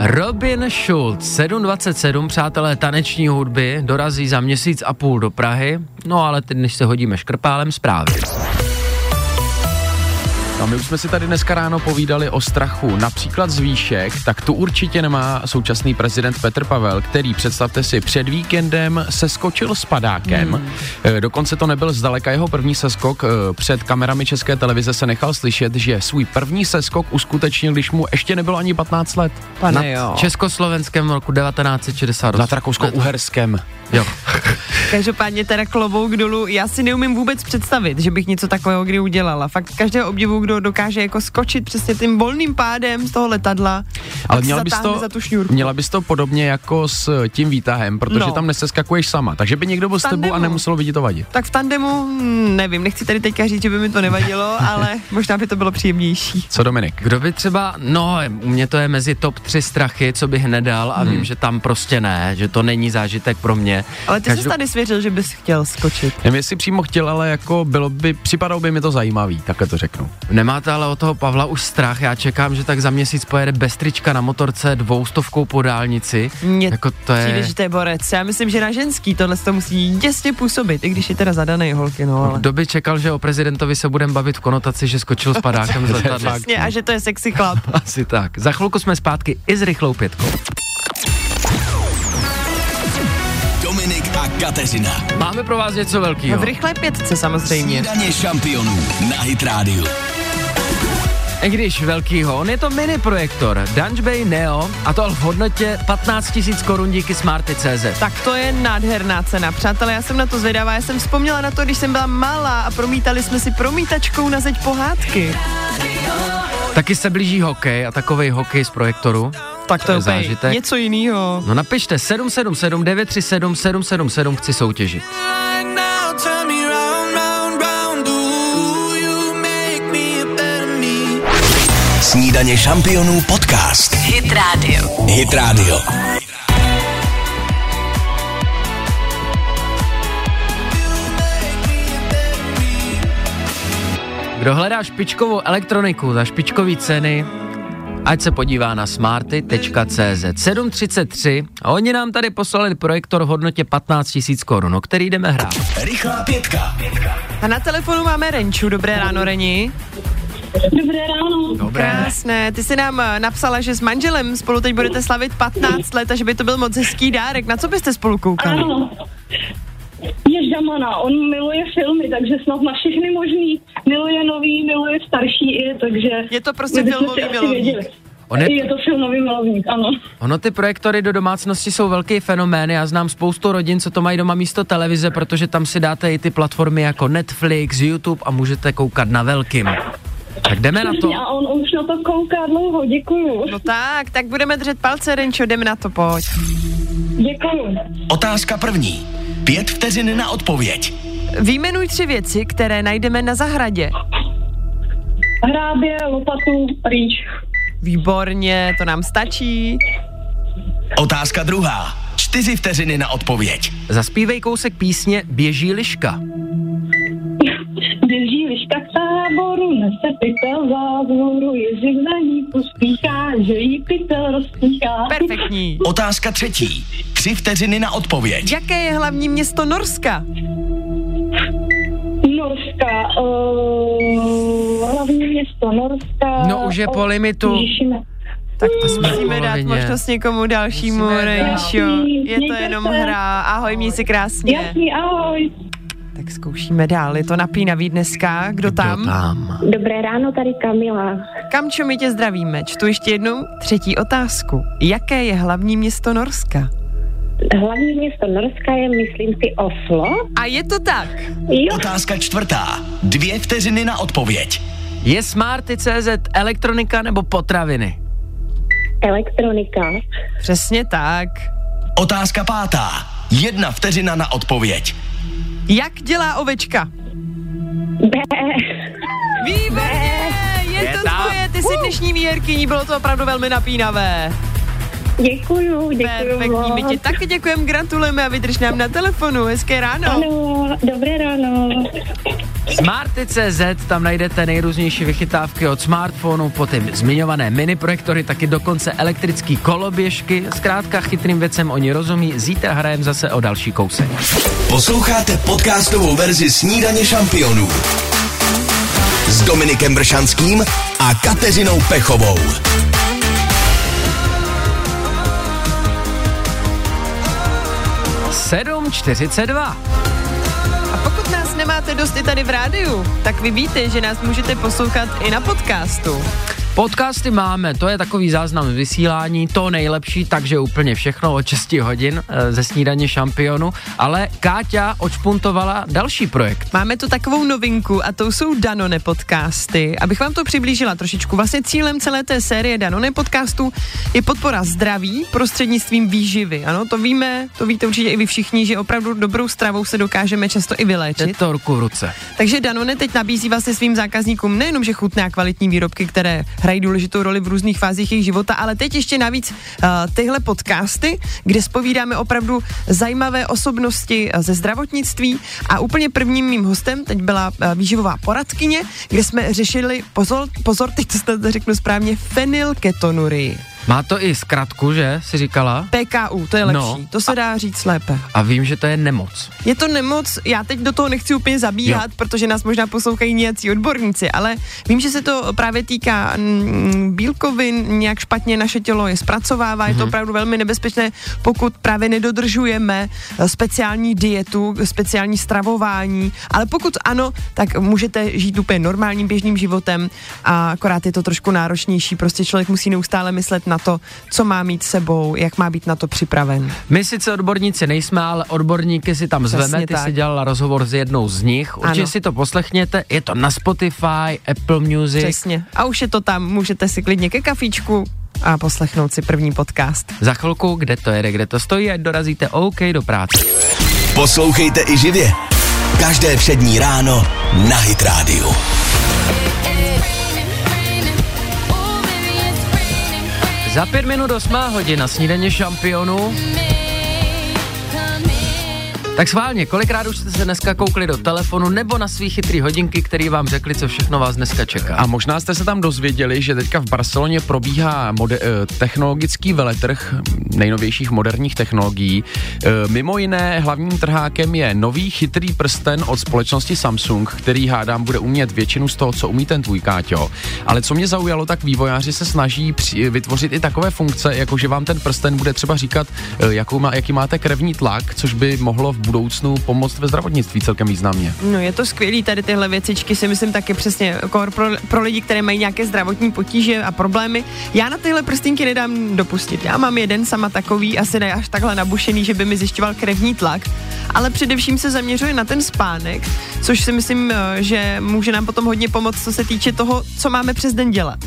Speaker 2: Robin Schulz, 727, přátelé taneční hudby, dorazí za měsíc a půl do Prahy, no ale teď, než se hodíme škrpálem, zprávy.
Speaker 4: No, my už jsme si tady dneska ráno povídali o strachu, například z výšek, tak tu určitě nemá současný prezident Petr Pavel, který, představte si, před víkendem se skočil s padákem. Hmm. Dokonce to nebyl zdaleka jeho první seskok. Eh, Před kamerami České televize se nechal slyšet, že svůj první seskok uskutečnil, když mu ještě nebylo ani 15 let.
Speaker 3: Pane jo.
Speaker 2: Československém roku 1968.
Speaker 4: Nad Rakousko-Uherskem.
Speaker 2: Jo. [laughs]
Speaker 3: Každopádně teda klobouk dolů, já si neumím vůbec představit, že bych něco takového kdy udělala. Fakt každého obdivu, kdo dokáže jako skočit přesně tím volným pádem z toho letadla,
Speaker 4: Ale měla bys, to,
Speaker 3: za tu šňůrku.
Speaker 4: měla bys to podobně jako s tím výtahem, protože
Speaker 3: No.
Speaker 4: tam neseskakuješ sama, takže by někdo byl s tebou a nemuselo by ti to vadit.
Speaker 3: Tak v tandemu, hm, nevím, nechci tady teďka říct, že by mi to nevadilo, [laughs] ale možná by to bylo příjemnější.
Speaker 4: Co Dominik?
Speaker 2: Kdo by třeba, no, u mě to je mezi top 3 strachy, co bych nedal a
Speaker 4: Hmm.
Speaker 2: vím, že tam prostě ne, že to není zážitek pro mě.
Speaker 3: Ale ty
Speaker 2: Každou-
Speaker 3: jsi tady svěřil, že bys chtěl skočit.
Speaker 4: Nevím, jestli přímo chtěl, ale jako bylo by, připadalo by mi to zajímavý, takhle to řeknu.
Speaker 2: Nemáte ale od toho Pavla už strach, já čekám, že tak za měsíc pojede bez trička na motorce dvoustovkou po dálnici.
Speaker 3: Mně
Speaker 2: jako to
Speaker 3: Přijde,
Speaker 2: je...
Speaker 3: že to je borec. Já myslím, že na ženský tohle to musí děsně působit, i když je teda zadaný holky, no ale...
Speaker 2: Kdo by čekal, že o prezidentovi se budeme bavit v konotaci, že skočil s padákem [laughs] z letadla?
Speaker 3: A že to je sexy chlap.
Speaker 2: Asi tak. Za chvilku jsme zpátky i s rychlou pětkou.
Speaker 1: Kateřina.
Speaker 2: Máme pro vás něco velkého.
Speaker 3: V rychlé pětce samozřejmě.
Speaker 1: Snídaně šampionů na Hit Radio.
Speaker 2: I když velkýho, on je to mini projektor Dunge Bay Neo a to v hodnotě 15 000 korun díky Smarty.cz.
Speaker 3: Tak to je nádherná cena. Přátelé, já jsem na to zvědavá. Já jsem vzpomněla na to, když jsem byla malá a promítali jsme si promítačkou na zeď pohádky.
Speaker 2: Taky se blíží hokej a takovej hokej z projektoru.
Speaker 3: Tak to
Speaker 2: je zážitek.
Speaker 3: něco jiného.
Speaker 2: No napište 777 937 777 chci soutěžit.
Speaker 1: Snídaně šampionů podcast.
Speaker 8: Hit Radio.
Speaker 1: Hit Radio.
Speaker 2: Kdo hledá špičkovou elektroniku za špičkové ceny, ať se podívá na smarty.cz 733 a oni nám tady poslali projektor v hodnotě 15 000 korun, o který jdeme hrát.
Speaker 1: Rychlá pětka.
Speaker 3: A na telefonu máme Renču. Dobré ráno, Reni.
Speaker 5: Dobré ráno.
Speaker 2: Dobré.
Speaker 3: Krásné. Ty jsi nám eh, napsala, že s manželem spolu teď budete slavit 15 let a že by to byl moc hezký dárek. Na co byste spolu koukali?
Speaker 5: Ano. Je žamana, on miluje filmy, takže snad na všechny možný. Miluje nový, miluje starší i, takže...
Speaker 3: Je to prostě filmový milovník.
Speaker 2: On je,
Speaker 5: Je to filmový milovník, ano.
Speaker 2: ono ty projektory do domácnosti jsou velký fenomén. Já znám spoustu rodin, co to mají doma místo televize, protože tam si dáte i ty platformy jako Netflix, YouTube a můžete koukat na velkým. Tak jdeme na to.
Speaker 5: A on už na to kouká dlouho, děkuju.
Speaker 3: No tak, tak budeme držet palce, Renčo, jdeme na to, pojď.
Speaker 5: Děkuju.
Speaker 1: Otázka první. Pět vteřin na odpověď.
Speaker 3: Výjmenuj tři věci, které najdeme na zahradě.
Speaker 5: Hrábě, lopatu, rýč.
Speaker 3: Výborně, to nám stačí.
Speaker 1: Otázka druhá. Čtyři vteřiny na odpověď.
Speaker 2: Zaspívej kousek písně Běží liška.
Speaker 5: Běží liška k táboru, nese pytel zázvoru, ježík za ní pospíchá, že jí pytel rozpíchá.
Speaker 3: Perfektní.
Speaker 1: Otázka třetí. Tři vteřiny na odpověď.
Speaker 3: Jaké je hlavní město Norska?
Speaker 5: Norska, uh, hlavní město Norska.
Speaker 2: No, už je po limitu.
Speaker 3: Tak to
Speaker 2: jsme
Speaker 3: musíme dát možnost někomu dalšímu. Renčo. Je to jenom
Speaker 5: se.
Speaker 3: hra. Ahoj, měj si krásně.
Speaker 5: Jasný, ahoj.
Speaker 3: Tak zkoušíme dál. Je to napínavý dneska. Kdo tam?
Speaker 2: Kdo tam?
Speaker 9: Dobré ráno, tady Kamila.
Speaker 3: Kamčo, my tě zdravíme. Čtu ještě jednou třetí otázku. Jaké je hlavní město Norska?
Speaker 9: Hlavní město Norska je, myslím si, Oslo.
Speaker 3: A je to tak.
Speaker 9: Jo,
Speaker 1: Otázka čtvrtá. Dvě vteřiny na odpověď.
Speaker 2: Je Smarty.cz elektronika nebo potraviny?
Speaker 9: elektronika.
Speaker 3: Přesně tak.
Speaker 1: Otázka pátá. Jedna vteřina na odpověď.
Speaker 3: Jak dělá ovečka?
Speaker 9: B.
Speaker 3: Výborně! Je,
Speaker 2: Je
Speaker 3: to
Speaker 2: tam.
Speaker 3: tvoje, ty jsi dnešní výherkyní, bylo to opravdu velmi napínavé.
Speaker 9: Děkuju, děkuju
Speaker 3: Perfektní, my ti taky děkujeme, gratulujeme a vydrž nám na telefonu. Hezké ráno.
Speaker 9: Ano, dobré ráno.
Speaker 2: Smarty.cz, tam najdete nejrůznější vychytávky od smartphonu po ty zmiňované mini projektory, taky dokonce elektrický koloběžky. Zkrátka chytrým věcem oni rozumí. Zítra hrajeme zase o další kousek.
Speaker 1: Posloucháte podcastovou verzi Snídaně šampionů s Dominikem Bršanským a Kateřinou Pechovou.
Speaker 2: Sedm 42.
Speaker 3: A pokud nás nemáte dost i tady v rádiu, tak vy víte, že nás můžete poslouchat i na podcastu.
Speaker 2: Podcasty máme, to je takový záznam z vysílání, to nejlepší, takže úplně všechno od 6 hodin eh, ze snídaně šampionu, ale Káťa odšpuntovala další projekt.
Speaker 3: Máme tu takovou novinku a to jsou Danone podcasty. Abych vám to přiblížila trošičku, vlastně cílem celé té série Danone podcastů je podpora zdraví prostřednictvím výživy. Ano, to víme, to víte určitě i vy všichni, že opravdu dobrou stravou se dokážeme často i vyléčit.
Speaker 2: to ruku v ruce.
Speaker 3: Takže Danone teď nabízí vlastně svým zákazníkům nejenom, že chutné a kvalitní výrobky, které hrají důležitou roli v různých fázích jejich života, ale teď ještě navíc uh, tyhle podcasty, kde spovídáme opravdu zajímavé osobnosti uh, ze zdravotnictví a úplně prvním mým hostem teď byla uh, výživová poradkyně, kde jsme řešili, pozor, pozor, teď to řeknu správně, fenylketonurii.
Speaker 2: Má to i zkratku, že, si říkala?
Speaker 3: PKU, to je lepší,
Speaker 2: No.
Speaker 3: to se dá říct lépe.
Speaker 2: A vím, že to je nemoc.
Speaker 3: Je to nemoc, já teď do toho nechci úplně zabíhat, jo. protože nás možná poslouchají nějací odborníci, ale vím, že se to právě týká mm, bílkovin, nějak špatně naše tělo je zpracovává, mm-hmm. je to opravdu velmi nebezpečné, pokud právě nedodržujeme eh, speciální dietu, speciální stravování, ale pokud ano, tak můžete žít úplně normálním běžným životem a akorát je to trošku náročnější, prostě člověk musí neustále myslet na to, co má mít s sebou, jak má být na to připraven.
Speaker 2: My sice odborníci nejsme, ale odborníky si tam
Speaker 3: Přesně
Speaker 2: zveme. Ty
Speaker 3: tak.
Speaker 2: si dělala rozhovor s jednou z nich. Určitě
Speaker 3: Ano.
Speaker 2: si to poslechněte. Je to na Spotify, Apple Music.
Speaker 3: Přesně. A už je to tam, můžete si klidně ke kafičku a poslechnout si první podcast.
Speaker 2: Za chvilku, kde to jede, kde to stojí, ať dorazíte OK do práce.
Speaker 1: Poslouchejte i živě. Každé přední ráno na Hit Radio.
Speaker 2: Za pět minut osmá hodina snídaně šampionu. Tak schválně, kolikrát už jste se dneska koukli do telefonu nebo na svý chytrý hodinky, který vám řekli, co všechno vás dneska čeká.
Speaker 4: A možná jste se tam dozvěděli, že teďka v Barceloně probíhá mode- eh, technologický veletrh nejnovějších moderních technologií. Eh, Mimo jiné hlavním trhákem je nový chytrý prsten od společnosti Samsung, který hádám bude umět většinu z toho, co umí ten tvůj Káťo. Ale co mě zaujalo, tak vývojáři se snaží při- vytvořit i takové funkce, jako že vám ten prsten bude třeba říkat, eh, jakou má, jaký máte krevní tlak, což by mohlo v budoucnu pomoct ve zdravotnictví celkem významně.
Speaker 3: No je to skvělý, tady tyhle věcičky si myslím taky přesně jako pro, pro lidi, které mají nějaké zdravotní potíže a problémy. Já na tyhle prstínky nedám dopustit. Já mám jeden sama takový, asi ne až takhle nabušený, že by mi zjišťoval krevní tlak, ale především se zaměřuje na ten spánek, což si myslím, eh, že může nám potom hodně pomoct, co se týče toho, co máme přes den dělat.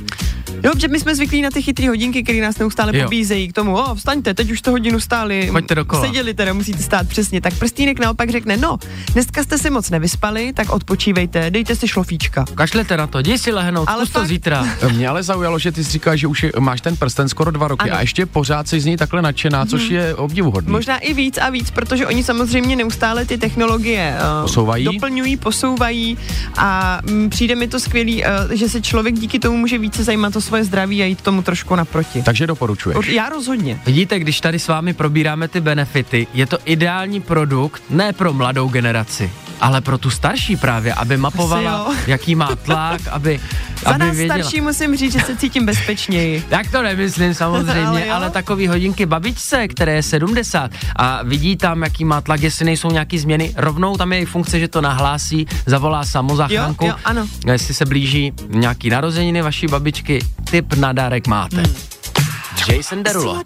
Speaker 3: Jo, že my jsme zvyklí na ty chytré hodinky, které nás neustále
Speaker 2: Jo.
Speaker 3: pobízejí k tomu, o, vstaňte, teď už to hodinu stáli.
Speaker 2: Pojďte dokola.
Speaker 3: Seděli teda, musíte stát přesně. Tak prstínek naopak řekne, no, dneska jste si moc nevyspali, tak odpočívejte, dejte si šlofíčka.
Speaker 2: Kašlete na to, jdi si lehnout,
Speaker 3: Ale
Speaker 2: zkus to
Speaker 3: fakt-
Speaker 2: zítra. [laughs]
Speaker 4: Mě ale zaujalo, že ty jsi říkal, že už je, máš ten prsten skoro dva roky
Speaker 3: Ano.
Speaker 4: a ještě pořád jsi z něj takhle nadšená, což je obdivuhodný.
Speaker 3: Možná i víc a víc, protože oni samozřejmě neustále ty technologie uh,
Speaker 4: Posouvají?
Speaker 3: doplňují, posouvají a mm, přijde mi to skvělý, uh, že se člověk díky tomu může více zajímat o svoje zdraví a jít tomu trošku naproti.
Speaker 4: Takže doporučuješ.
Speaker 3: Já rozhodně.
Speaker 2: Vidíte, když tady s vámi probíráme ty benefity, je to ideální produkt ne pro mladou generaci, ale pro tu starší právě, aby mapovala, [laughs] jaký má tlak, aby,
Speaker 3: Za
Speaker 2: aby
Speaker 3: nás
Speaker 2: věděla.
Speaker 3: starší musím říct, že se cítím bezpečněji. [laughs]
Speaker 2: Tak to nemyslím samozřejmě,
Speaker 3: Ale
Speaker 2: ale,
Speaker 3: jo.
Speaker 2: ale takový hodinky babičce, které je 70 a vidí tam, jaký má tlak, jestli nejsou nějaký změny, rovnou tam je i funkce, že to nahlásí, zavolá samozáchranku.
Speaker 3: Jo, jo, ano.
Speaker 2: Jestli se blíží nějaký narozeniny vaší babičky, tip na dárek máte. Hmm. Jason Derulo.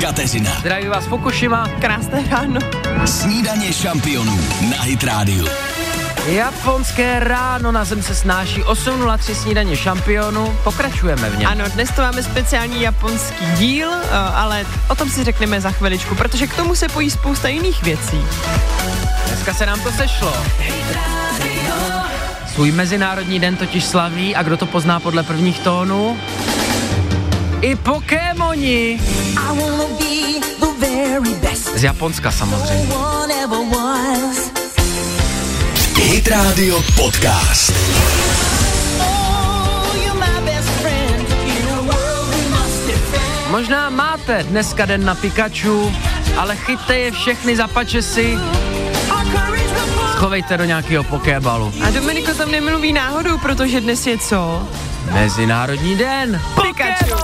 Speaker 1: Kateřina.
Speaker 2: Zdraví vás Fukushima.
Speaker 3: Krásné ráno.
Speaker 1: Snídaně šampionů na Hit Radio.
Speaker 2: Japonské ráno na zem se snáší 8.03 snídaně šampionu. Pokračujeme v něm.
Speaker 3: Ano, dnes to máme speciální japonský díl, uh, ale o tom si řekneme za chviličku, protože k tomu se pojí spousta jiných věcí.
Speaker 2: Dneska se nám to sešlo. Svůj mezinárodní den totiž slaví a kdo to pozná podle prvních tónů? I Pokémoni! Z Japonska samozřejmě.
Speaker 1: Hit Radio Podcast.
Speaker 2: Možná máte dneska den na Pikachu, ale chyťte je všechny za pačesy. Schovejte do nějakého pokébalu.
Speaker 3: A Dominiko tam nemluví náhodou, protože dnes je co?
Speaker 2: Mezinárodní den.
Speaker 3: Pikachu. [laughs]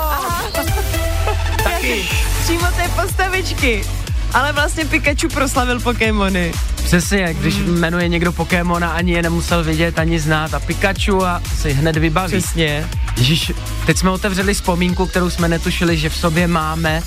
Speaker 3: Taky. Přímo té postavičky. Ale vlastně Pikachu proslavil Pokémony.
Speaker 2: Přesně, když jmenuje někdo Pokémona, ani je nemusel vidět, ani znát a Pikachu a si hned vybaví.
Speaker 3: Přesně.
Speaker 2: Ježíš, teď jsme otevřeli vzpomínku, kterou jsme netušili, že v sobě máme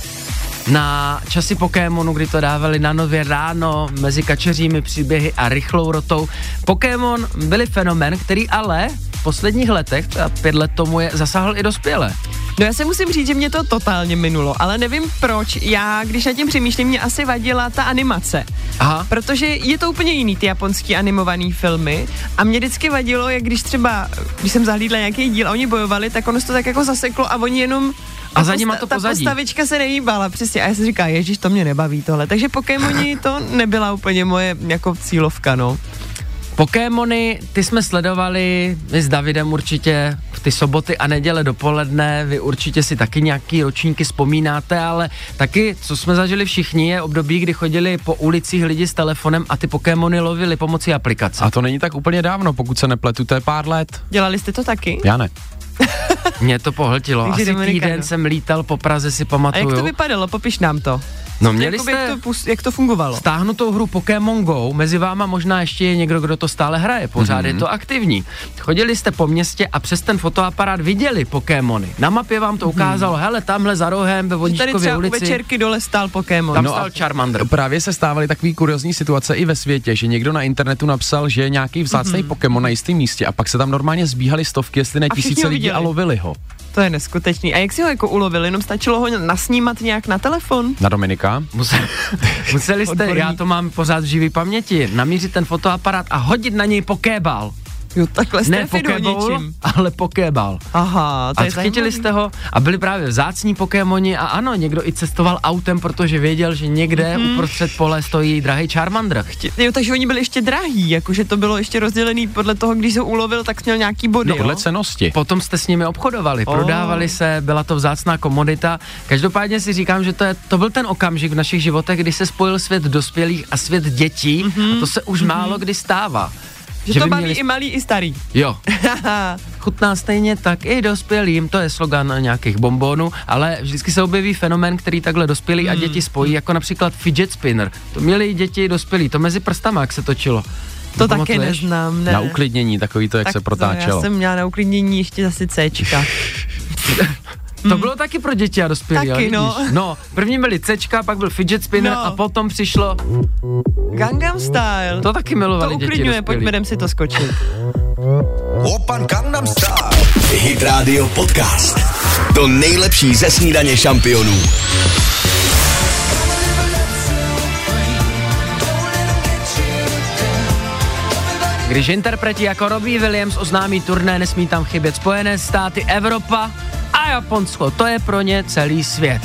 Speaker 2: na časy Pokémonu, kdy to dávali na nově ráno mezi kačeřími příběhy a rychlou rotou. Pokémon byli fenomen, který ale posledních letech, teda pět let tomu je, zasáhl i dospělé.
Speaker 3: No já se musím říct, že mě to totálně minulo, ale nevím proč. Já, když na tím přemýšlím, mě asi vadila ta animace.
Speaker 2: Aha.
Speaker 3: Protože je to úplně jiný, ty japonský animovaný filmy. A mě vždycky vadilo, jak když třeba, když jsem zahlídla nějaký díl a oni bojovali, tak ono se to tak jako zaseklo a oni jenom
Speaker 2: A
Speaker 3: ta
Speaker 2: za nima to
Speaker 3: ta
Speaker 2: pozadí.
Speaker 3: postavička se nehýbala, přesně. A já si říkám, ježiš, to mě nebaví tohle. Takže Pokémoni to nebyla úplně moje jako cílovka, no.
Speaker 2: Pokémony, ty jsme sledovali, my s Davidem určitě v ty soboty a neděle dopoledne, vy určitě si taky nějaký ročníky vzpomínáte, ale taky, co jsme zažili všichni, je období, kdy chodili po ulicích lidi s telefonem a ty Pokémony lovili pomocí aplikace.
Speaker 4: A to není tak úplně dávno, pokud se nepletu, to je pár let.
Speaker 3: Dělali jste to taky?
Speaker 4: Já ne.
Speaker 2: Mě to pohltilo. [laughs] Asi
Speaker 3: Dominika,
Speaker 2: týden
Speaker 3: no.
Speaker 2: jsem lítal po Praze, si
Speaker 3: A jak
Speaker 2: pamatuju.
Speaker 3: to vypadalo? Popiš nám to.
Speaker 2: No měli
Speaker 3: Jakoby
Speaker 2: jste
Speaker 3: jak, to, pus- jak to fungovalo?
Speaker 2: stáhnutou hru Pokémon Go, mezi váma možná ještě je někdo, kdo to stále hraje, pořád mm-hmm. je to aktivní. Chodili jste po městě a přes ten fotoaparát viděli Pokémony. Na mapě vám to ukázalo, hele, tamhle za rohem ve
Speaker 3: Tady
Speaker 2: Vodíčkově
Speaker 3: třeba u
Speaker 2: ulici,
Speaker 3: večerky dole stál Pokémon.
Speaker 2: tam
Speaker 4: No
Speaker 2: stál Charmander.
Speaker 4: Právě se stávaly takový kuriozní situace i ve světě, že někdo na internetu napsal, že je nějaký vzácný mm-hmm. Pokémon na jistém místě a pak se tam normálně zbíhaly stovky, jestli ne tisíce lidí a lovili ho.
Speaker 3: To je neskutečný. A jak si ho jako ulovili? Jenom stačilo ho nasnímat nějak na telefon?
Speaker 4: Na Dominika?
Speaker 2: Museli, [laughs] museli jste,
Speaker 3: Odborník.
Speaker 2: já to mám pořád v živý paměti, namířit ten fotoaparát a hodit na něj pokébal.
Speaker 3: Jo, takhle
Speaker 2: Ne
Speaker 3: ho
Speaker 2: pokéball,
Speaker 3: něčím.
Speaker 2: ale pokébal.
Speaker 3: Aha, to
Speaker 2: A
Speaker 3: je
Speaker 2: chytili jste ho a byli právě vzácní Pokémoni a ano, někdo i cestoval autem, protože věděl, že někde
Speaker 3: Mhm.
Speaker 2: mm. uprostřed pole stojí drahý Charmander.
Speaker 3: Jo, takže oni byli ještě drahý, jakože to bylo ještě rozdělený podle toho, když ho ulovil, tak měl nějaký body,
Speaker 4: No,
Speaker 3: jo?
Speaker 4: podle cenosti.
Speaker 2: Potom jste s nimi obchodovali,
Speaker 3: Oh.
Speaker 2: prodávali se, byla to vzácná komodita. Každopádně si říkám, že to, je, to byl ten okamžik v našich životech, kdy se spojil svět dospělých a svět dětí mm-hmm. a to se už mm-hmm. málo kdy stává.
Speaker 3: Že, to
Speaker 2: by
Speaker 3: baví
Speaker 2: měli-
Speaker 3: i malý, i starý.
Speaker 2: Jo, [laughs] chutná stejně tak i dospělým, to je slogan nějakých bombónů, ale vždycky se objeví fenomén, který takhle dospělí
Speaker 3: Hmm.
Speaker 2: a děti spojí, jako například fidget spinner. To měli i děti i dospělí, to mezi prstama, jak se točilo.
Speaker 3: To taky neznám, ne.
Speaker 4: Na uklidnění, takový to, jak
Speaker 3: tak
Speaker 4: se
Speaker 3: To,
Speaker 4: protáčelo.
Speaker 3: já jsem měla na uklidnění ještě zase Cčka. [laughs]
Speaker 2: To bylo taky pro děti a dospělí,
Speaker 3: Taky, no.
Speaker 2: vidíš? no. první byly Cčka, pak byl fidget spinner
Speaker 3: No.
Speaker 2: a potom přišlo,
Speaker 3: Gangnam Style.
Speaker 2: to taky
Speaker 3: to
Speaker 2: milovali děti
Speaker 3: uklidňuje,
Speaker 2: dospělí.
Speaker 3: pojďme jdem si to skočit.
Speaker 1: Open Gangnam Style. Hit Radio Podcast. To nejlepší ze snídaně šampionů.
Speaker 2: Když interpreti jako Robbie Williams oznámí turné, nesmí tam chybět Spojené státy, Evropa a Japonsko. To je pro ně celý svět.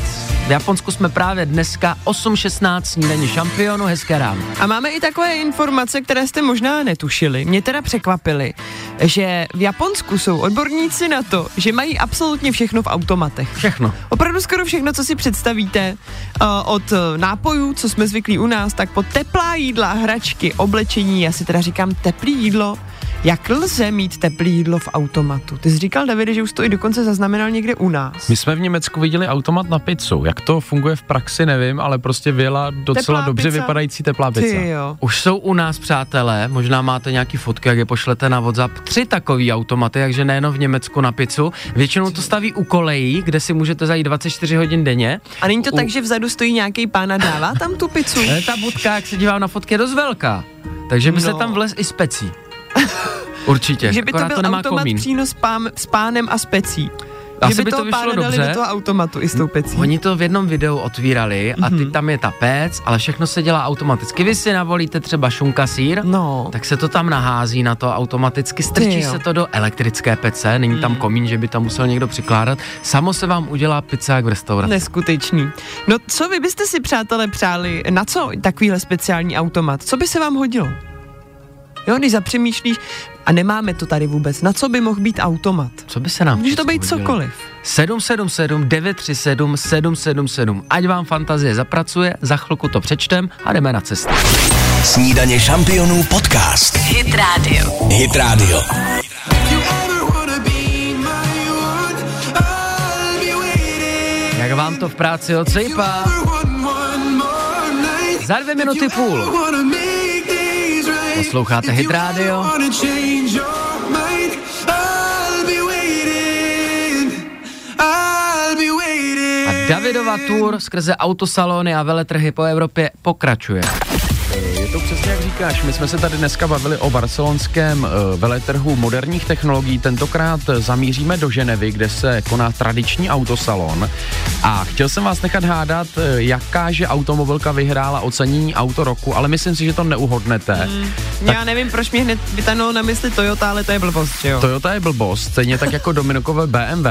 Speaker 2: V Japonsku jsme právě dneska 8.16 snídaně šampionu, hezké ráno.
Speaker 3: A máme i takové informace, které jste možná netušili. Mě teda překvapily, že v Japonsku jsou odborníci na to, že mají absolutně všechno v automatech.
Speaker 2: Všechno.
Speaker 3: Opravdu skoro všechno, co si představíte, uh, od uh, nápojů, co jsme zvyklí u nás, tak po teplá jídla, hračky, oblečení, já si teda říkám teplý jídlo, jak lze mít teplý jídlo v automatu? Ty jsi říkal, Davide, že už to i dokonce zaznamenal někde u nás.
Speaker 4: My jsme v Německu viděli automat na pizzu. Jak to funguje v praxi, nevím, ale prostě vyjela docela
Speaker 3: Teplá
Speaker 4: dobře
Speaker 3: pizza.
Speaker 4: vypadající teplá pizza.
Speaker 3: Ty jo.
Speaker 2: Už jsou u nás, přátelé, možná máte nějaký fotky, jak je pošlete na WhatsApp, tři takový automaty, takže nejenom v Německu na pizzu. Většinou to staví u kolejí, kde si můžete zajít 24 hodin denně.
Speaker 3: A není to
Speaker 2: U-
Speaker 3: tak, že vzadu stojí nějaký pán a dává tam tu pizzu?
Speaker 2: Ale [laughs] ta budka, jak se dívám na fotky, je dost velká. Takže by se
Speaker 3: No.
Speaker 2: tam vlez i specí. [laughs] Určitě.
Speaker 3: že by to byl
Speaker 2: to nemá
Speaker 3: automat
Speaker 2: komín.
Speaker 3: přínos pám, s pánem a specí.
Speaker 2: Asi
Speaker 3: že by,
Speaker 2: by to
Speaker 3: toho
Speaker 2: vyšlo
Speaker 3: pána dali
Speaker 2: dobře.
Speaker 3: do toho automatu i s tou pecí.
Speaker 2: Oni to v jednom videu otvírali a teď tam je ta péc, ale všechno se dělá automaticky. Vy si navolíte třeba šunka sír,
Speaker 3: No.
Speaker 2: tak se to tam nahází na to automaticky, strčí
Speaker 3: Ty
Speaker 2: se to do elektrické pece, není tam komín, že by tam musel někdo přikládat. Samo se vám udělá pizza jak v restauraci.
Speaker 3: Neskutečný. No co vy byste si, přátelé, přáli, na co takovýhle speciální automat? Co by se vám hodilo? Jo, když zapřemýšlíš, a nemáme to tady vůbec, na co by mohl být automat?
Speaker 2: Co by se nám
Speaker 3: Může to být
Speaker 2: hodilo?
Speaker 3: cokoliv.
Speaker 2: 777 937 777. Ať vám fantazie zapracuje, za chvilku to přečtem a jdeme na cestu.
Speaker 1: Snídaně šampionů podcast.
Speaker 8: Hit Radio.
Speaker 1: Hit Radio.
Speaker 2: Jak vám to v práci odsejpá? Za dvě minuty půl. Posloucháte Hit Radio? A Davidova tour skrze autosalony a veletrhy po Evropě pokračuje.
Speaker 4: Přesně jak říkáš, my jsme se tady dneska bavili o barcelonském uh, veletrhu moderních technologií. Tentokrát zamíříme do Ženevy, kde se koná tradiční autosalon. A chtěl jsem vás nechat hádat, uh, jakáže automobilka vyhrála ocenění auto roku, ale myslím si, že to neuhodnete. Mm,
Speaker 3: tak... Já nevím, proč mě hned vytanulo na mysli Toyota, ale to je blbost, jo?
Speaker 4: Toyota je blbost, stejně tak jako Dominikové BMW.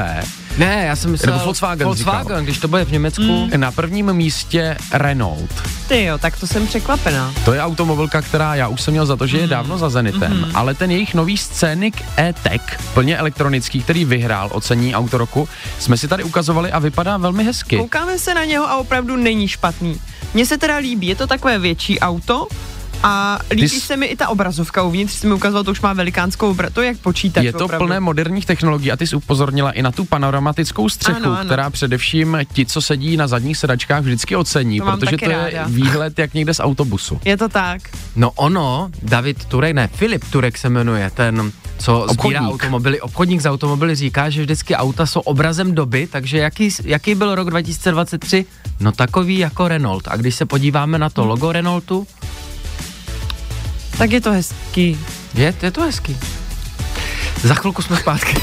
Speaker 2: Ne, já jsem myslel...
Speaker 4: Nebo Volkswagen,
Speaker 2: Volkswagen, říkal. když to bude v Německu.
Speaker 4: Mm. Na prvním místě Renault.
Speaker 3: Ty jo, tak to jsem překvapená.
Speaker 4: To je automobilka, která já už jsem měl za to, že je mm. dávno za Zenitem, mm. ale ten jejich nový Scenic E-Tech, plně elektronický, který vyhrál ocení auto roku, jsme si tady ukazovali a vypadá velmi hezky.
Speaker 3: Koukáme se na něho a opravdu není špatný. Mně se teda líbí, je to takové větší auto, a líbí Ty se mi i ta obrazovka uvnitř, jsi mi ukazoval, to už má velikánskou obra, to je jak počítač.
Speaker 4: Je to opravdu. plné moderních technologií a ty jsi upozornila i na tu panoramatickou střechu, ano, ano. která především ti, co sedí na zadních sedačkách, vždycky ocení, to protože to je ráda. výhled jak někde z autobusu.
Speaker 3: Je to tak.
Speaker 2: No ono, David Turek, ne, Filip Turek se jmenuje, ten co obchodník. sbírá automobily, obchodník z automobily říká, že vždycky auta jsou obrazem doby, takže jaký, jaký byl rok 2023? No takový jako Renault. A když se podíváme na to logo Renaultu,
Speaker 3: tak je to hezký.
Speaker 2: Je, je to hezký. Za chvilku jsme zpátky.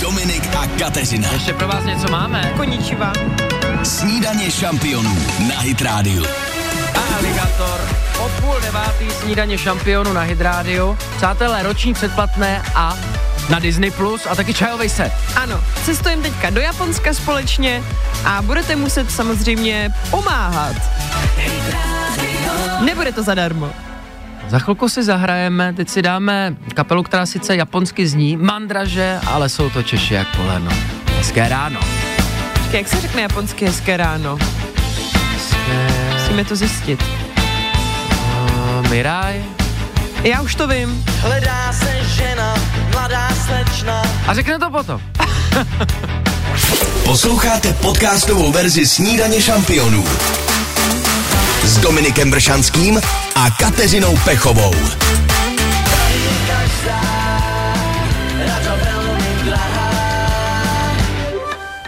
Speaker 1: Dominik a Kateřina.
Speaker 2: Ještě pro vás něco máme.
Speaker 3: Koničiva.
Speaker 1: Snídaně šampionů na Hit Radio.
Speaker 2: Alligator. O půl devátý snídaně šampionu na Hydrádiu. Přátelé, roční předplatné a na Disney Plus a taky čajový set.
Speaker 3: Ano, cestujeme teďka do Japonska společně a budete muset samozřejmě pomáhat. Nebude to zadarmo.
Speaker 2: Za chvilku si zahrajeme, teď si dáme kapelu, která sice japonsky zní, mandraže, ale jsou to Češi jak poleno. Hezké ráno.
Speaker 3: Počkej, jak se řekne japonsky hezké ráno? Hezké... Musíme to zjistit.
Speaker 2: Uh, Miraj?
Speaker 3: Já už to vím. Hledá se žena, mladá
Speaker 2: slečna. A řekne to potom. [laughs]
Speaker 1: Posloucháte podcastovou verzi Snídaně šampionů s Dominikem Bršanským a Kateřinou Pechovou.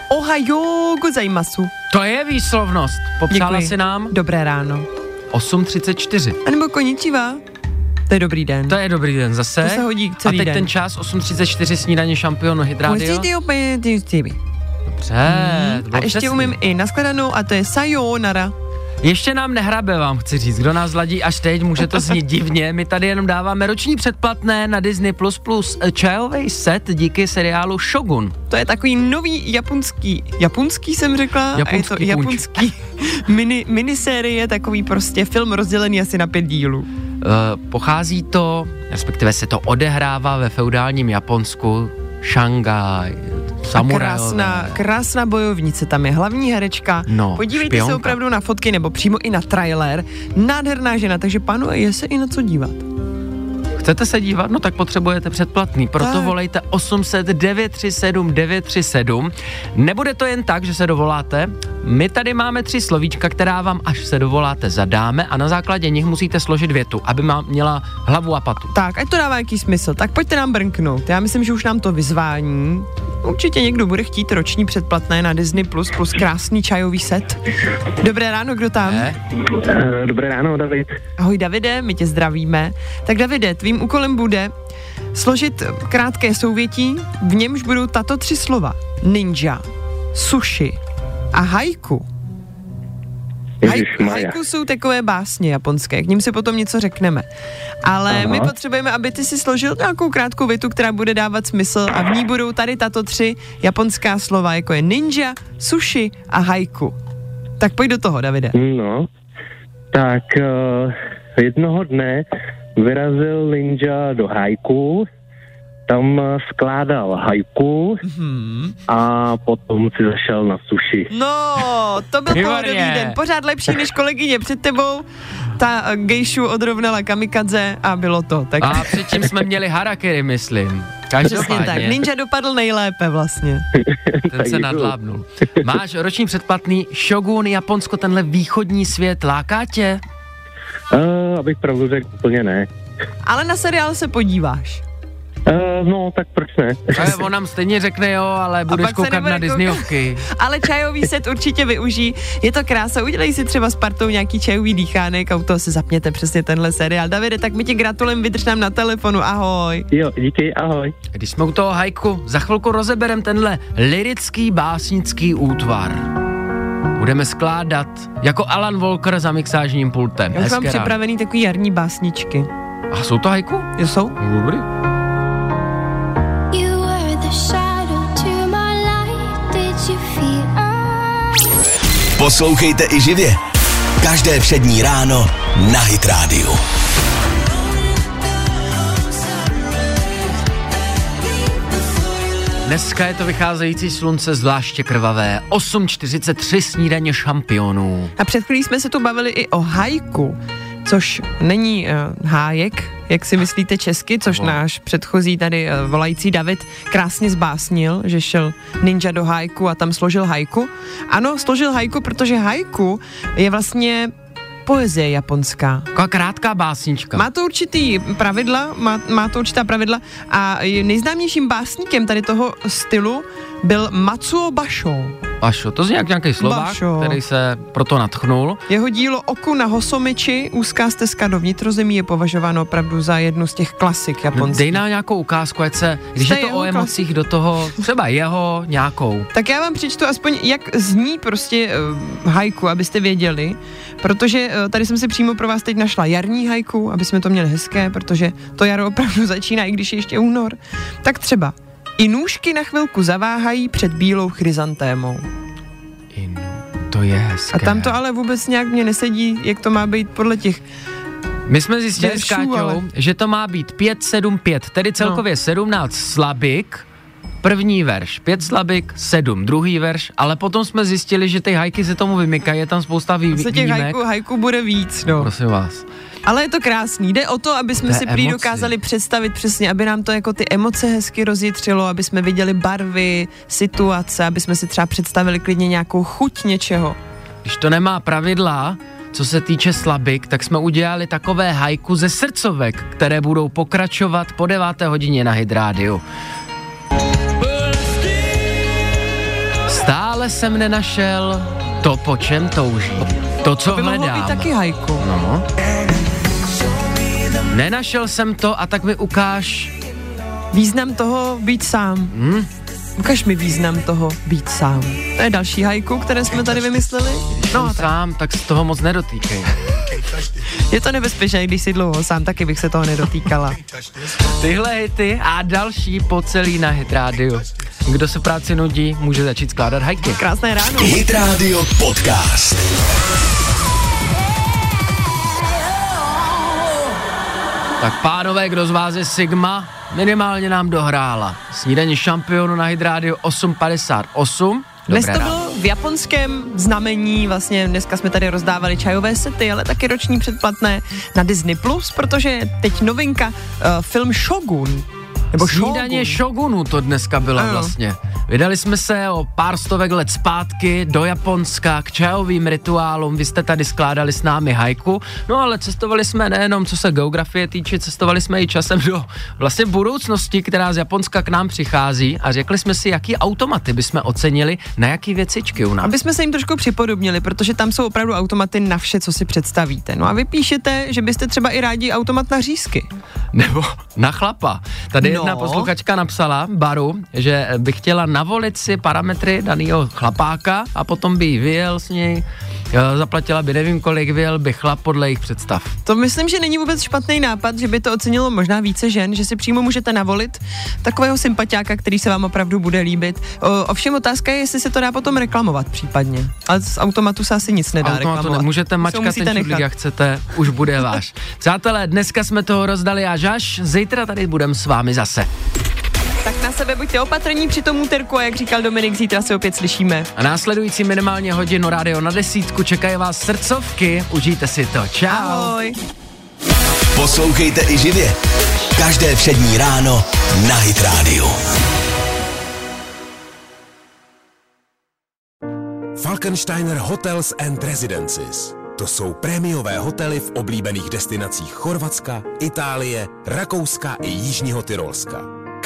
Speaker 3: Ohayo gozaimasu.
Speaker 2: To je výslovnost. Popřála
Speaker 3: Děkuji.
Speaker 2: si nám?
Speaker 3: Dobré ráno.
Speaker 2: 8.34.
Speaker 3: A nebo koničiva. To je dobrý den.
Speaker 2: To je dobrý den zase.
Speaker 3: To se hodí celý
Speaker 2: A teď
Speaker 3: den.
Speaker 2: ten čas 8.34 snídaně šampionu Hydradio. Dobře,
Speaker 3: hmm. A ještě umím i naskladanou a to je sayonara.
Speaker 2: Ještě nám nehrabe, vám chci říct. Kdo nás ladí až teď, může to znít [laughs] divně. My tady jenom dáváme roční předplatné na Disney Plus plus čajový set díky seriálu Shogun.
Speaker 3: To je takový nový japonský, japonský jsem řekla,
Speaker 2: japonský
Speaker 3: a je to japonský [laughs] mini, minisérie, takový prostě film rozdělený asi na pět dílů. Uh,
Speaker 2: pochází to, respektive se to odehrává ve feudálním Japonsku, Šangaj, samurajové.
Speaker 3: Krásná, krásná bojovnice, tam je hlavní herečka.
Speaker 2: No,
Speaker 3: Podívejte
Speaker 2: špionka.
Speaker 3: se opravdu na fotky nebo přímo i na trailer. Nádherná žena, takže pánové, je se i na co dívat.
Speaker 2: Chcete se dívat? No tak potřebujete předplatný, proto tak. volejte 800 937 937. Nebude to jen tak, že se dovoláte. My tady máme tři slovíčka, která vám, až se dovoláte, zadáme a na základě nich musíte složit větu, aby má, měla hlavu a patu.
Speaker 3: Tak, ať to dává jaký smysl. Tak pojďte nám brnknout. Já myslím, že už nám to vyzvání. Určitě někdo bude chtít roční předplatné na Disney Plus plus krásný čajový set. Dobré ráno, kdo tam?
Speaker 2: Ne?
Speaker 6: Dobré ráno, David.
Speaker 3: Ahoj Davide, my tě zdravíme. Tak Davide, tvým úkolem bude složit krátké souvětí, v němž budou tato tři slova. Ninja, sushi a haiku. Haiku, haiku jsou takové básně japonské, k ním si potom něco řekneme. Ale Aha. my potřebujeme, aby ty si složil nějakou krátkou větu, která bude dávat smysl a v ní budou tady tato tři japonská slova, jako je ninja, sushi a haiku. Tak pojď do toho, Davide.
Speaker 6: No, tak uh, jednoho dne vyrazil ninja do hajku, tam skládal hajku mm-hmm. a potom si zašel na suši.
Speaker 3: No, to byl pohodový den. Pořád lepší než kolegyně před tebou. Ta gejšu odrovnala kamikadze a bylo to. Tak...
Speaker 2: A předtím jsme měli harakiri, myslím.
Speaker 3: Přesně tak. Ninja dopadl nejlépe vlastně. [laughs]
Speaker 2: Ten se nadlábnul. Máš roční předplatný Shogun Japonsko, tenhle východní svět, láká tě?
Speaker 6: Uh, abych pravdu řekl, úplně ne.
Speaker 3: Ale na seriál se podíváš.
Speaker 6: Uh, no, tak proč ne?
Speaker 2: A on nám stejně řekne jo, ale budeš koukat na. Disneyovky. [laughs]
Speaker 3: Ale čajový set určitě využij. Je to krása, udělej si třeba s partou nějaký čajový dýchánek a u toho si zapněte přesně tenhle seriál. Davide, tak my ti gratulujeme, vydrž nám na telefonu, ahoj.
Speaker 6: Jo, díky, ahoj.
Speaker 2: Když jsme u toho hajku, za chvilku rozeberem tenhle lirický básnický útvar. Budeme skládat jako Alan Walker za mixážním pultem.
Speaker 3: Já už mám připravený takový jarní básničky.
Speaker 2: A jsou to hajku?
Speaker 3: Jo, jsou?
Speaker 2: Dobrý.
Speaker 1: Poslouchejte i živě. Každé přední ráno na Hit Radio.
Speaker 2: Dneska je to vycházející slunce zvláště krvavé. 8.43 snídaně šampionů.
Speaker 3: A před chvílí jsme se tu bavili i o hajku, což není uh, hájek, jak si myslíte česky, což náš předchozí tady uh, volající David krásně zbásnil, že šel ninja do hajku a tam složil hajku. Ano, složil hajku, protože hajku je vlastně poezie japonská.
Speaker 2: Taková krátká básnička.
Speaker 3: Má to určitý pravidla, má, má to určitá pravidla a nejznámějším básníkem tady toho stylu byl Matsuo Basho.
Speaker 2: Pašo, to zní jak nějaký Slovák,
Speaker 3: Bašo.
Speaker 2: který se proto natchnul.
Speaker 3: Jeho dílo Oku na Hosomiči, úzká stezka do vnitrozemí, je považováno opravdu za jednu z těch klasik japonských.
Speaker 2: Dej nám nějakou ukázku, ať se, když je to o emocích do toho, třeba jeho nějakou.
Speaker 3: Tak já vám přečtu aspoň, jak zní prostě uh, hajku, abyste věděli, protože uh, tady jsem si přímo pro vás teď našla jarní hajku, aby jsme to měli hezké, protože to jaro opravdu [laughs] začíná, i když je ještě únor. Tak třeba, i nůžky na chvilku zaváhají před bílou chryzantémou.
Speaker 2: Inu, to je hezké.
Speaker 3: A tam to ale vůbec nějak mě nesedí, jak to má být podle těch.
Speaker 2: My jsme zjistili
Speaker 3: veršů,
Speaker 2: s Káťou,
Speaker 3: ale-
Speaker 2: že to má být 5, 7, 5, tedy celkově no. 17 slabik, první verš, 5 slabik, 7, druhý verš, ale potom jsme zjistili, že ty hajky se tomu vymykají, je tam spousta vý,
Speaker 3: Se těch
Speaker 2: výjimek.
Speaker 3: hajku, hajku bude víc, no.
Speaker 2: Prosím vás.
Speaker 3: Ale je to krásný. Jde o to, aby jsme
Speaker 2: To
Speaker 3: si prý
Speaker 2: emoci.
Speaker 3: dokázali představit přesně, aby nám to jako ty emoce hezky rozjitřilo, aby jsme viděli barvy, situace, aby jsme si třeba představili klidně nějakou chuť něčeho.
Speaker 2: Když to nemá pravidla, co se týče slabik, tak jsme udělali takové hajku ze srdcovek, které budou pokračovat po 9. hodině na Hydrádiu. Stále jsem nenašel to, po čem toužím. To, co
Speaker 3: By mohlo
Speaker 2: hledám.
Speaker 3: být taky hajku.
Speaker 2: No. Nenašel jsem to a tak mi ukáž.
Speaker 3: Význam toho být sám.
Speaker 2: Hm?
Speaker 3: Ukaž mi význam toho být sám. To je další hajku, které jsme tady vymysleli.
Speaker 2: No
Speaker 3: tak
Speaker 2: sám, tak z toho moc nedotýkej. [laughs]
Speaker 3: je to nebezpečné, když si dlouho sám, taky bych se toho nedotýkala.
Speaker 2: Tyhle hity a další po celý na Hit Radio. Kdo se práci nudí, může začít skládat hajky.
Speaker 3: Krásné ráno.
Speaker 1: Hit Radio Podcast.
Speaker 2: Tak pánové, kdo z vás je Sigma, minimálně nám dohrála. Snídaně šampionu na Hydrádiu 8.58.
Speaker 3: Dnes
Speaker 2: Dobré
Speaker 3: to
Speaker 2: ráno.
Speaker 3: bylo v japonském znamení, vlastně dneska jsme tady rozdávali čajové sety, ale taky roční předplatné na Disney+, Plus, protože teď novinka uh, film Shogun. Nebo
Speaker 2: Snídaně. Shogunu to dneska bylo
Speaker 3: Ano.
Speaker 2: vlastně. Vydali jsme se o pár stovek let zpátky do Japonska k čajovým rituálům. Vy jste tady skládali s námi hajku. No ale cestovali jsme nejenom co se geografie týče, cestovali jsme i časem do vlastně budoucnosti, která z Japonska k nám přichází a řekli jsme si, jaký automaty bychom ocenili, na jaký věcičky u nás.
Speaker 3: Aby jsme se jim trošku připodobnili, protože tam jsou opravdu automaty na vše, co si představíte. No a vy píšete, že byste třeba i rádi automat na řízky.
Speaker 2: Nebo na chlapa. Tady
Speaker 3: No.
Speaker 2: jedna posluchačka napsala Baru, že by chtěla navolit si parametry daného chlapáka a potom by jí vyjel s něj, zaplatila by nevím kolik, vyjel by chlap podle jejich představ.
Speaker 3: To myslím, že není vůbec špatný nápad, že by to ocenilo možná více žen, že si přímo můžete navolit takového sympatiáka, který se vám opravdu bude líbit. O, ovšem otázka je, jestli se to dá potom reklamovat případně. Ale z automatu se asi nic nedá
Speaker 2: Automatu
Speaker 3: reklamovat.
Speaker 2: nemůžete mačkat ten
Speaker 3: nechat.
Speaker 2: jak chcete, už bude váš. [laughs] Přátelé, dneska jsme toho rozdali až až, zítra tady budeme s vámi zase.
Speaker 3: Sebe buďte opatrní při tom úterku a jak říkal Dominik, zítra se opět slyšíme.
Speaker 2: A následující minimálně hodinu rádio na desítku čekají vás srdcovky, užijte si to. Čau.
Speaker 3: Ahoj.
Speaker 1: Poslouchejte i živě. Každé přední ráno na Hit Radio.
Speaker 7: Falkensteiner Hotels and Residences. To jsou prémiové hotely v oblíbených destinacích Chorvatska, Itálie, Rakouska i Jižního Tyrolska.